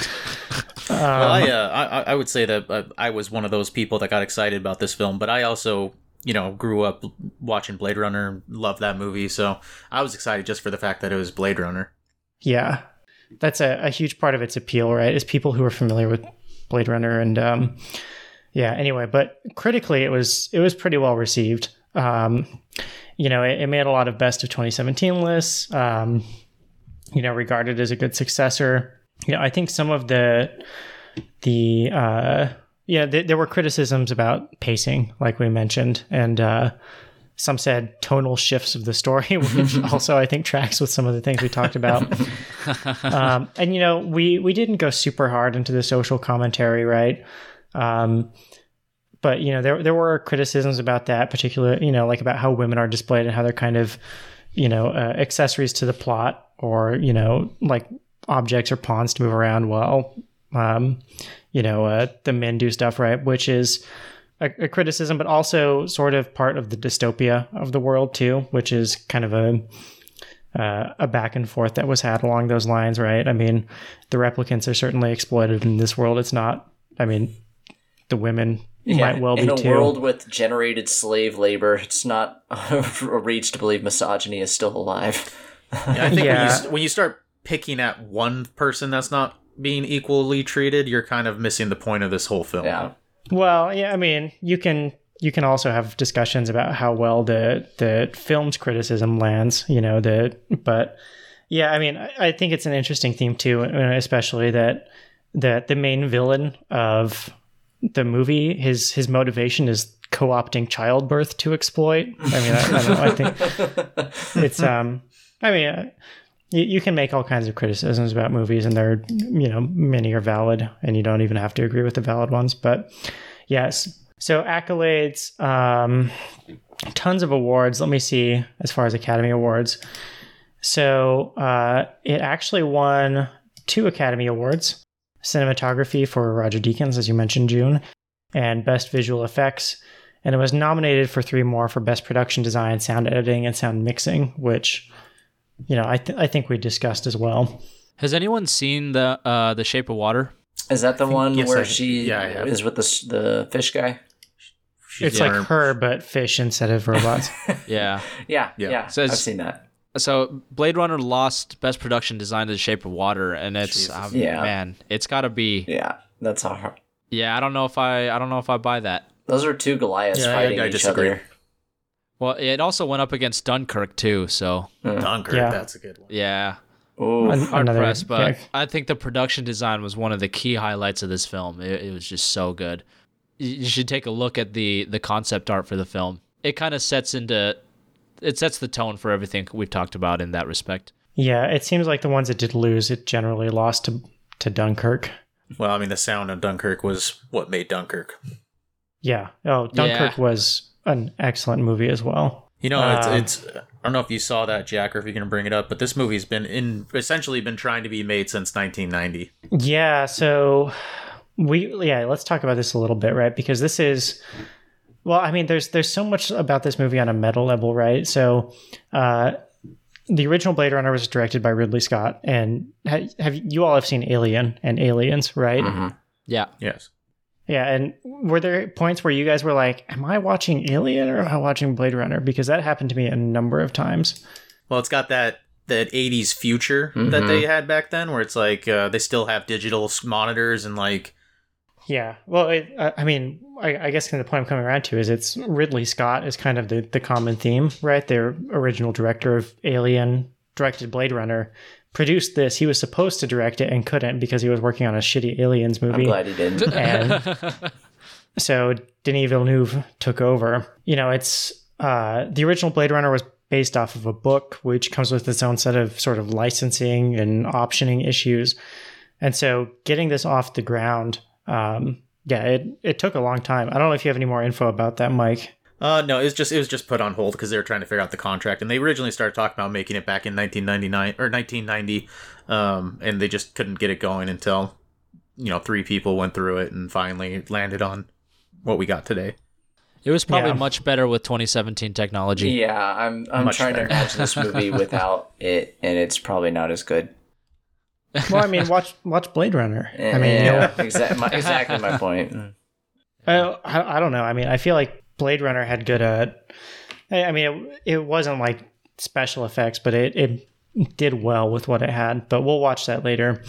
Um, Well, I, uh, I I would say that uh, I was one of those people that got excited about this film, but I also you know grew up watching Blade Runner, loved that movie, so I was excited just for the fact that it was Blade Runner. Yeah, that's a, a huge part of its appeal, right? Is people who are familiar with Blade Runner and um, yeah. Anyway, but critically, it was it was pretty well received. Um, you know, it, it made a lot of best of 2017 lists. Um, you know, regarded as a good successor. You know, I think some of the the uh, yeah, th- there were criticisms about pacing, like we mentioned, and uh, some said tonal shifts of the story, which also I think tracks with some of the things we talked about. um, and you know, we we didn't go super hard into the social commentary, right? Um, but you know, there there were criticisms about that particular, you know, like about how women are displayed and how they're kind of, you know, uh, accessories to the plot, or you know, like objects or pawns to move around while, um, you know, uh, the men do stuff, right? Which is a, a criticism, but also sort of part of the dystopia of the world too, which is kind of a uh, a back and forth that was had along those lines, right? I mean, the replicants are certainly exploited in this world. It's not. I mean, the women might well in be a too. world with generated slave labor, it's not a reach to believe misogyny is still alive. Yeah, I think when, you, when you start picking at one person that's not being equally treated, you're kind of missing the point of this whole film. Yeah. Well, yeah, I mean, you can you can also have discussions about how well the the film's criticism lands, you know, the but yeah, I mean, I, I think it's an interesting theme too, uh, especially that that the main villain of the movie his his motivation is co-opting childbirth to exploit. I mean, I, I know. I think it's um i mean uh, you, you can make all kinds of criticisms about movies and they're you know many are valid and you don't even have to agree with the valid ones but yes so accolades um tons of awards let me see as far as academy awards so uh it actually won two academy awards cinematography for roger deakins as you mentioned june and best visual effects and it was nominated for three more for best production design, sound editing, and sound mixing, which you know I th- I think we discussed as well. Has anyone seen the uh, the Shape of Water? Is that the one yes, where I- she yeah, I is with the the fish guy? She's It's like learned- her but fish instead of robots. Yeah. Yeah, Yeah. yeah. Says- I've seen that. So Blade Runner lost Best Production Design to The Shape of Water, and it's Jesus. um, Yeah. man, it's got to be. Yeah, that's a hard. Yeah, I don't know if I I don't know if I buy that. Those are two Goliaths Yeah, I- fighting I each disagree. other. Well, it also went up against Dunkirk too, so Dunkirk, Yeah. that's a good one. yeah, Ooh, hard another pressed. But pick. I think the production design was one of the key highlights of this film. It, it was just so good. You you should take a look at the the concept art for the film. It kind of sets into it sets the tone for everything we've talked about in that respect. yeah, it seems like the ones that did lose, it generally lost to to Dunkirk. Well, I mean, the sound of Dunkirk was what made Dunkirk. Yeah. Oh, Dunkirk Yeah. was an excellent movie as well. You know, Um, it's, it's. I don't know if you saw that, Jack, or if you're going to bring it up, but this movie's been in essentially been trying to be made since 1990. Yeah, so we yeah, let's talk about this a little bit, right? Because this is well, I mean, there's there's so much about this movie on a meta level, right? So, uh, the original Blade Runner was directed by Ridley Scott, and ha- have you all have seen Alien and Aliens, right? Mhm. Yeah, Yes. Yeah, and were there points where you guys were like, "Am I watching Alien or am I watching Blade Runner?" Because that happened to me a number of times. Well, it's got that that 80s future that Mhm. they had back then, where it's like uh, they still have digital monitors and like Yeah. Well, it, I I mean, I, I guess kind of the point I'm coming around to is it's Ridley Scott is kind of the, the common theme, right? The original director of Alien, directed Blade Runner, produced this. He was supposed to direct it and couldn't because he was working on a shitty Aliens movie. I'm glad he didn't. and so Denis Villeneuve took over. You know, it's uh, the original Blade Runner was based off of a book, which comes with its own set of sort of licensing and optioning issues. And so getting this off the ground, um, yeah, it, it took a long time. I don't know if you have any more info about that, Mike. Uh, no, it was just it was just put on hold because they were trying to figure out the contract, and they originally started talking about making it back in 1999 or 1990, um, and they just couldn't get it going until you know three people went through it and finally landed on what we got today. It was probably Yeah. much better with 2017 technology. yeah, I'm I'm Much trying better. to imagine this movie without it, and it's probably not as good. Well, I mean, watch watch Blade Runner. I mean, you know, yeah, exactly, my, exactly my point. I, I, I don't know. I mean, I feel like Blade Runner had good. Uh, I I mean, it, it wasn't like special effects, but it, it did well with what it had. But we'll watch that later.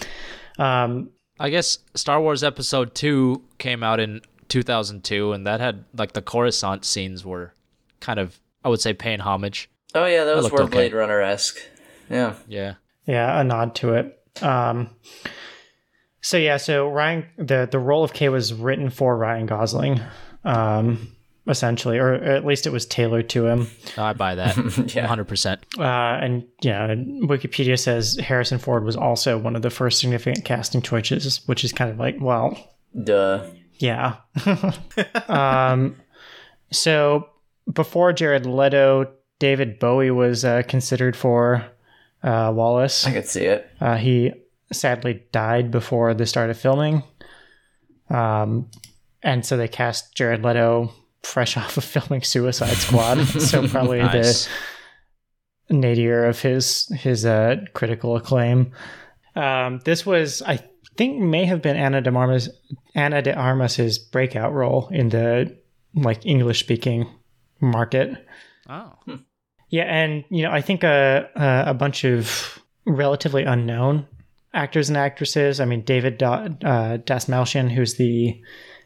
Um, I guess Star Wars Episode 2 came out in 2002, and that had, like, the Coruscant scenes were kind of, I would say, paying homage. Oh yeah, those were okay. Blade Runner esque. Yeah. Yeah. yeah, a nod to it. Um, so yeah, so Ryan, the the role of Kay was written for Ryan Gosling, um, essentially, or at least it was tailored to him. No, I buy that. Yeah. 100%. Uh, and yeah, Wikipedia says Harrison Ford was also one of the first significant casting choices, which is kind of like, well, Duh. yeah. um, so before Jared Leto, David Bowie was uh, considered for uh, Wallace. I could see it. Uh, he sadly died before the start of filming. Um, and so they cast Jared Leto fresh off of filming Suicide Squad. so probably Nice. the nadir of his his uh, critical acclaim. Um, this was, I think, may have been Ana de Armas Ana de Armas's breakout role in the like English speaking market. Oh. Yeah, and you know, I think a a, a bunch of relatively unknown actors and actresses. I mean, David da- uh, Dastmalchian, who's the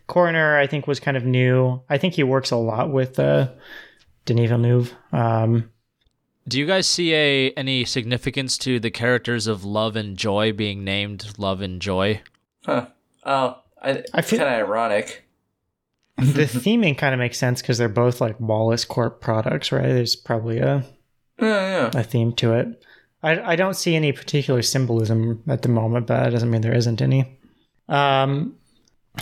coroner, I think was kind of new. I think he works a lot with uh, Denis Villeneuve. Um, Do you guys see a any significance to the characters of Love and Joi being named Love and Joi? Huh. Oh, I, I feel- kind of ironic. The theming kind of makes sense because they're both like Wallace Corp products, right? There's probably a, Yeah, yeah. a theme to it. I, I don't see any particular symbolism at the moment, but that doesn't mean there isn't any. Um,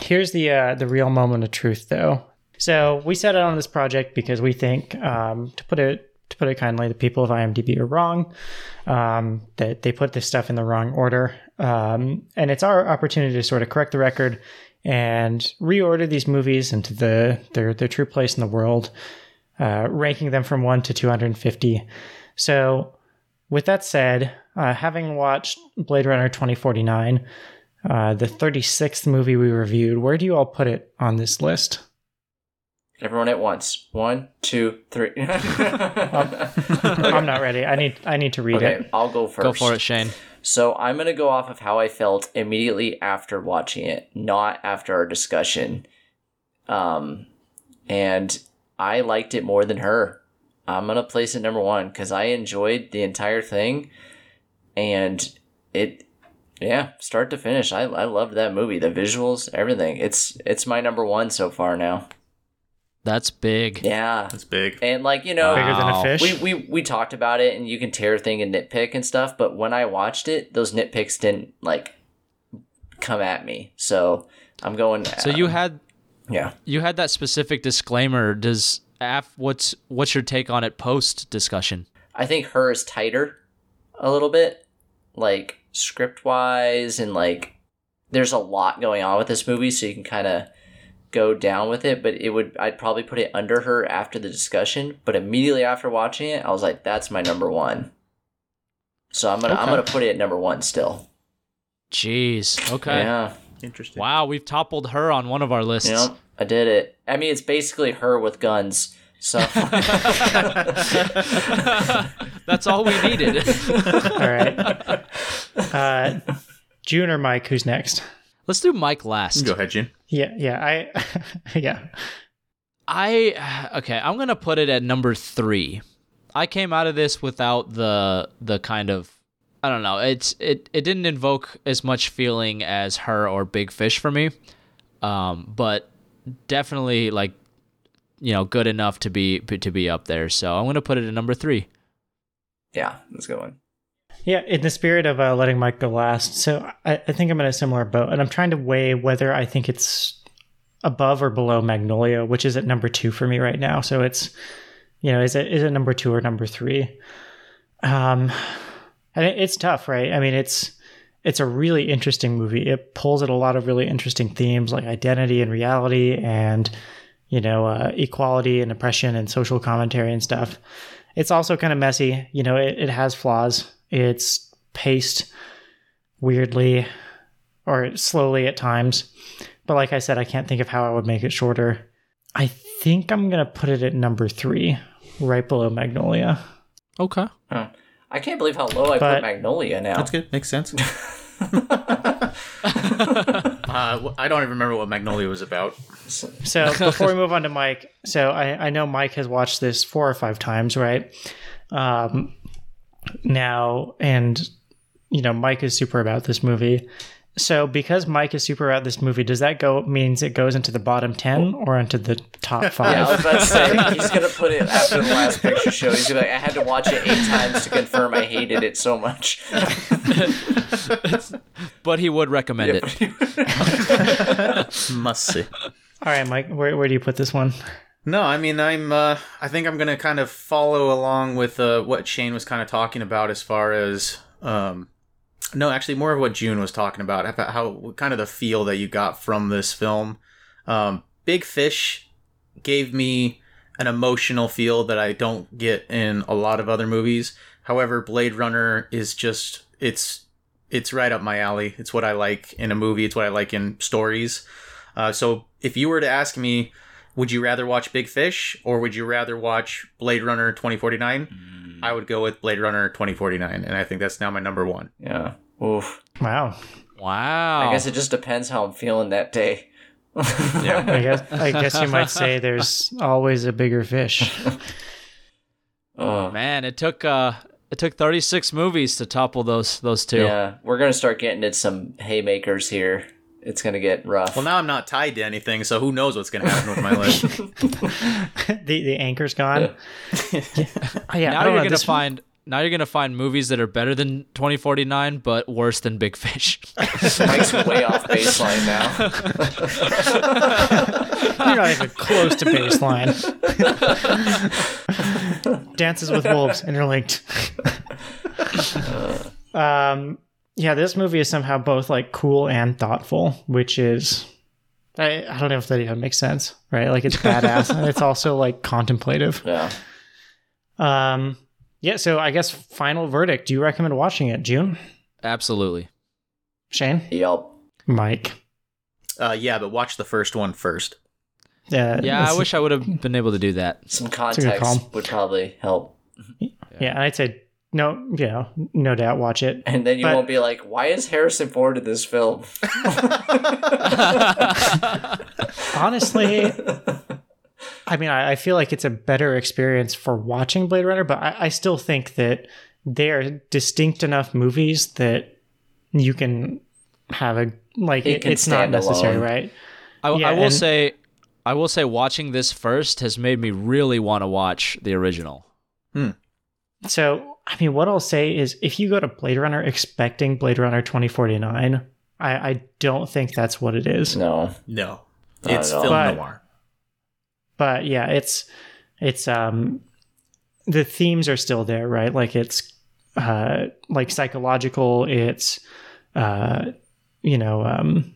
here's the uh, the real moment of truth, though. So we set out on this project because we think, um, to put it to put it kindly, the people of IMDb are wrong. Um, that they put this stuff in the wrong order, um, and it's our opportunity to sort of correct the record and reorder these movies into the their their true place in the world, uh, ranking them from one to two hundred and fifty. So with that said, uh, having watched Blade Runner 2049, uh, the 36th movie we reviewed, where do you all put it on this list? Everyone at once. One, two, three. I'm not ready. I need I need to read okay, it. I'll go first. Go for it, Shane. So I'm gonna go off of how I felt immediately after watching it, not after our discussion. Um, and I liked it more than her. I'm gonna place it number one because I enjoyed the entire thing, and it, yeah, start to finish. I I loved that movie, the visuals, everything. It's it's my number one so far now. That's big. Yeah, That's big. and like you know, Bigger than a fish. we, we we talked about it and you can tear a thing and nitpick and stuff but when i watched it those nitpicks didn't like come at me so i'm going So you um, had yeah you had that specific disclaimer. Does af what's what's your take on it post discussion? i think her is tighter a little bit like script wise and like there's a lot going on with this movie so you can kind of go down with it but it would i'd probably put it under her after the discussion but immediately after watching it i was like that's my number one so i'm gonna i'm gonna put it at number one still Jeez. Okay. yeah Interesting. Wow, we've toppled her on one of our lists. Yep, I did it. I mean, it's basically her with guns. So That's all we needed. All right. Uh, June or Mike, who's next? Let's do Mike last. Go ahead, June. Yeah, yeah, I, yeah. I okay, I'm gonna put it at number three. I came out of this without the the kind of I don't know. It's it it didn't invoke as much feeling as her or Big Fish for me, um, but definitely like you know good enough to be to be up there. So I'm gonna put it at number three. Yeah, that's a good one. Yeah, in the spirit of uh, letting Mike go last, so I, I think I'm in a similar boat, and I'm trying to weigh whether I think it's above or below Magnolia, which is at number two for me right now. So it's, you know, is it is it number two or number three? Um, and it, it's tough, right? I mean, it's it's a really interesting movie. It pulls at a lot of really interesting themes like identity and reality, and you know, uh, equality and oppression and social commentary and stuff. It's also kind of messy. You know, it, it has flaws. It's paced weirdly or slowly at times. But like I said, I can't think of how I would make it shorter. I think I'm going to put it at number three, right below Magnolia. Okay. Huh. I can't believe how low I But- put Magnolia now. That's good. Makes sense. uh, I don't even remember what Magnolia was about. So before we move on to Mike, so I, I know Mike has watched this four or five times, right? Um, now, and you know, Mike is super about this movie. So because Mike is super about this movie, does that go means it goes into the bottom ten or into the top five? Yeah, I was about to say he's gonna put it after the last picture show. He's gonna be like, I had to watch it eight times to confirm I hated it so much. But he would recommend it. Must see. All right, Mike, where where do you put this one? No, I mean I'm. Uh, I think I'm gonna kind of follow along with uh, what Shane was kind of talking about as far as. Um, no, actually, more of what June was talking about about how kind of the feel that you got from this film. Um, Big Fish gave me an emotional feel that I don't get in a lot of other movies. However, Blade Runner is just it's it's right up my alley. It's what I like in a movie. It's what I like in stories. Uh, so if you were to ask me, would you rather watch Big Fish or would you rather watch Blade Runner 2049? I would go with Blade Runner 2049, and I think that's now my number one. Yeah. Oof. Wow. Wow. I guess it just depends how I'm feeling that day. Yeah. I guess I guess you might say there's always a bigger fish. Oh, Man, it took uh it took 36 movies to topple those those two. yeah. We're gonna start getting at some haymakers here. It's gonna get rough. Well, now I'm not tied to anything, so who knows what's going to happen with my list? the the anchor's gone. yeah, yeah Now I don't you're know, gonna this- find now you're gonna find movies that are better than 2049 but worse than Big Fish. Mike's way off baseline now. You're not even close to baseline. Dances with Wolves interlinked. um, yeah, this movie is somehow both like cool and thoughtful, which is I, I don't know if that even makes sense, right? Like it's badass and it's also like contemplative. Yeah. Um, yeah, so I guess final verdict. Do you recommend watching it, June? Absolutely. Shane? Yep. Mike? uh, yeah, but watch the first one first. Yeah, Yeah, I wish I would have been able to do that. Some a good call. context would probably help. Yeah, and I'd say no, you know, no doubt watch it. And then you But- won't be like, why is Harrison Ford in this film? Honestly, I mean, I, I feel like it's a better experience for watching Blade Runner, but I, I still think that they are distinct enough movies that you can have a like It it, it's not necessary, alone. right? I, Yeah, I will and- say I will say watching this first has made me really want to watch the original. So, I mean, what I'll say is if you go to Blade Runner expecting Blade Runner 2049, I, I don't think that's what it is. No. No, it's film But- noir. but yeah it's it's um the themes are still there right like it's uh like psychological it's uh you know um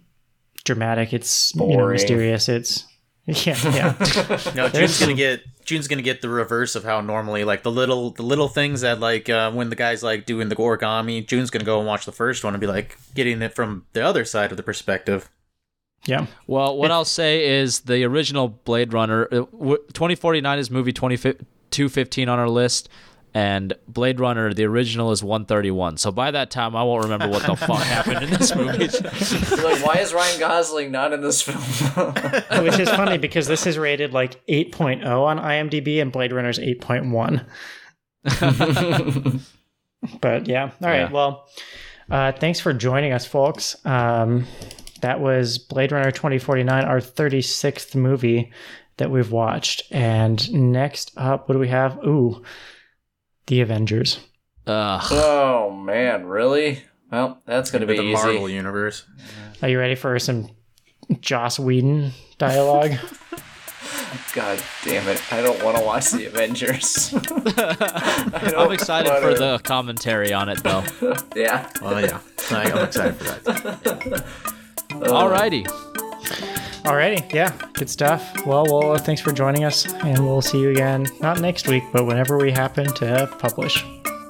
dramatic it's you know mysterious it's yeah yeah No, There's June's gonna get June's gonna get the reverse of how normally like the little the little things that like uh, when the guy's like doing the origami, June's gonna go and watch the first one and be like getting it from the other side of the perspective. yeah Well, what I'll say is the original Blade Runner, uh, 2049 is movie 2215 on our list. And Blade Runner, the original, is 131. So by that time, I won't remember what the fuck happened in this movie. You're like, why is Ryan Gosling not in this film? Which is funny because this is rated like 8.0 on IMDb and Blade Runner's 8.1. but yeah. All right. Yeah. Well, uh, thanks for joining us, folks. Um, that was Blade Runner 2049, our 36th movie that we've watched. And next up, what do we have? Ooh, The Avengers. Ugh. oh man, really? Well, that's gonna be the easy. Marvel universe. Are you ready for some Joss Whedon dialogue? God damn it! I don't want to watch the Avengers. I I'm excited wanna- for the commentary on it, though. Yeah. Well, yeah, I, I'm excited for that. Alrighty. Alrighty, yeah, good stuff. Well, well, thanks for joining us, and we'll see you again, not next week, but whenever we happen to publish.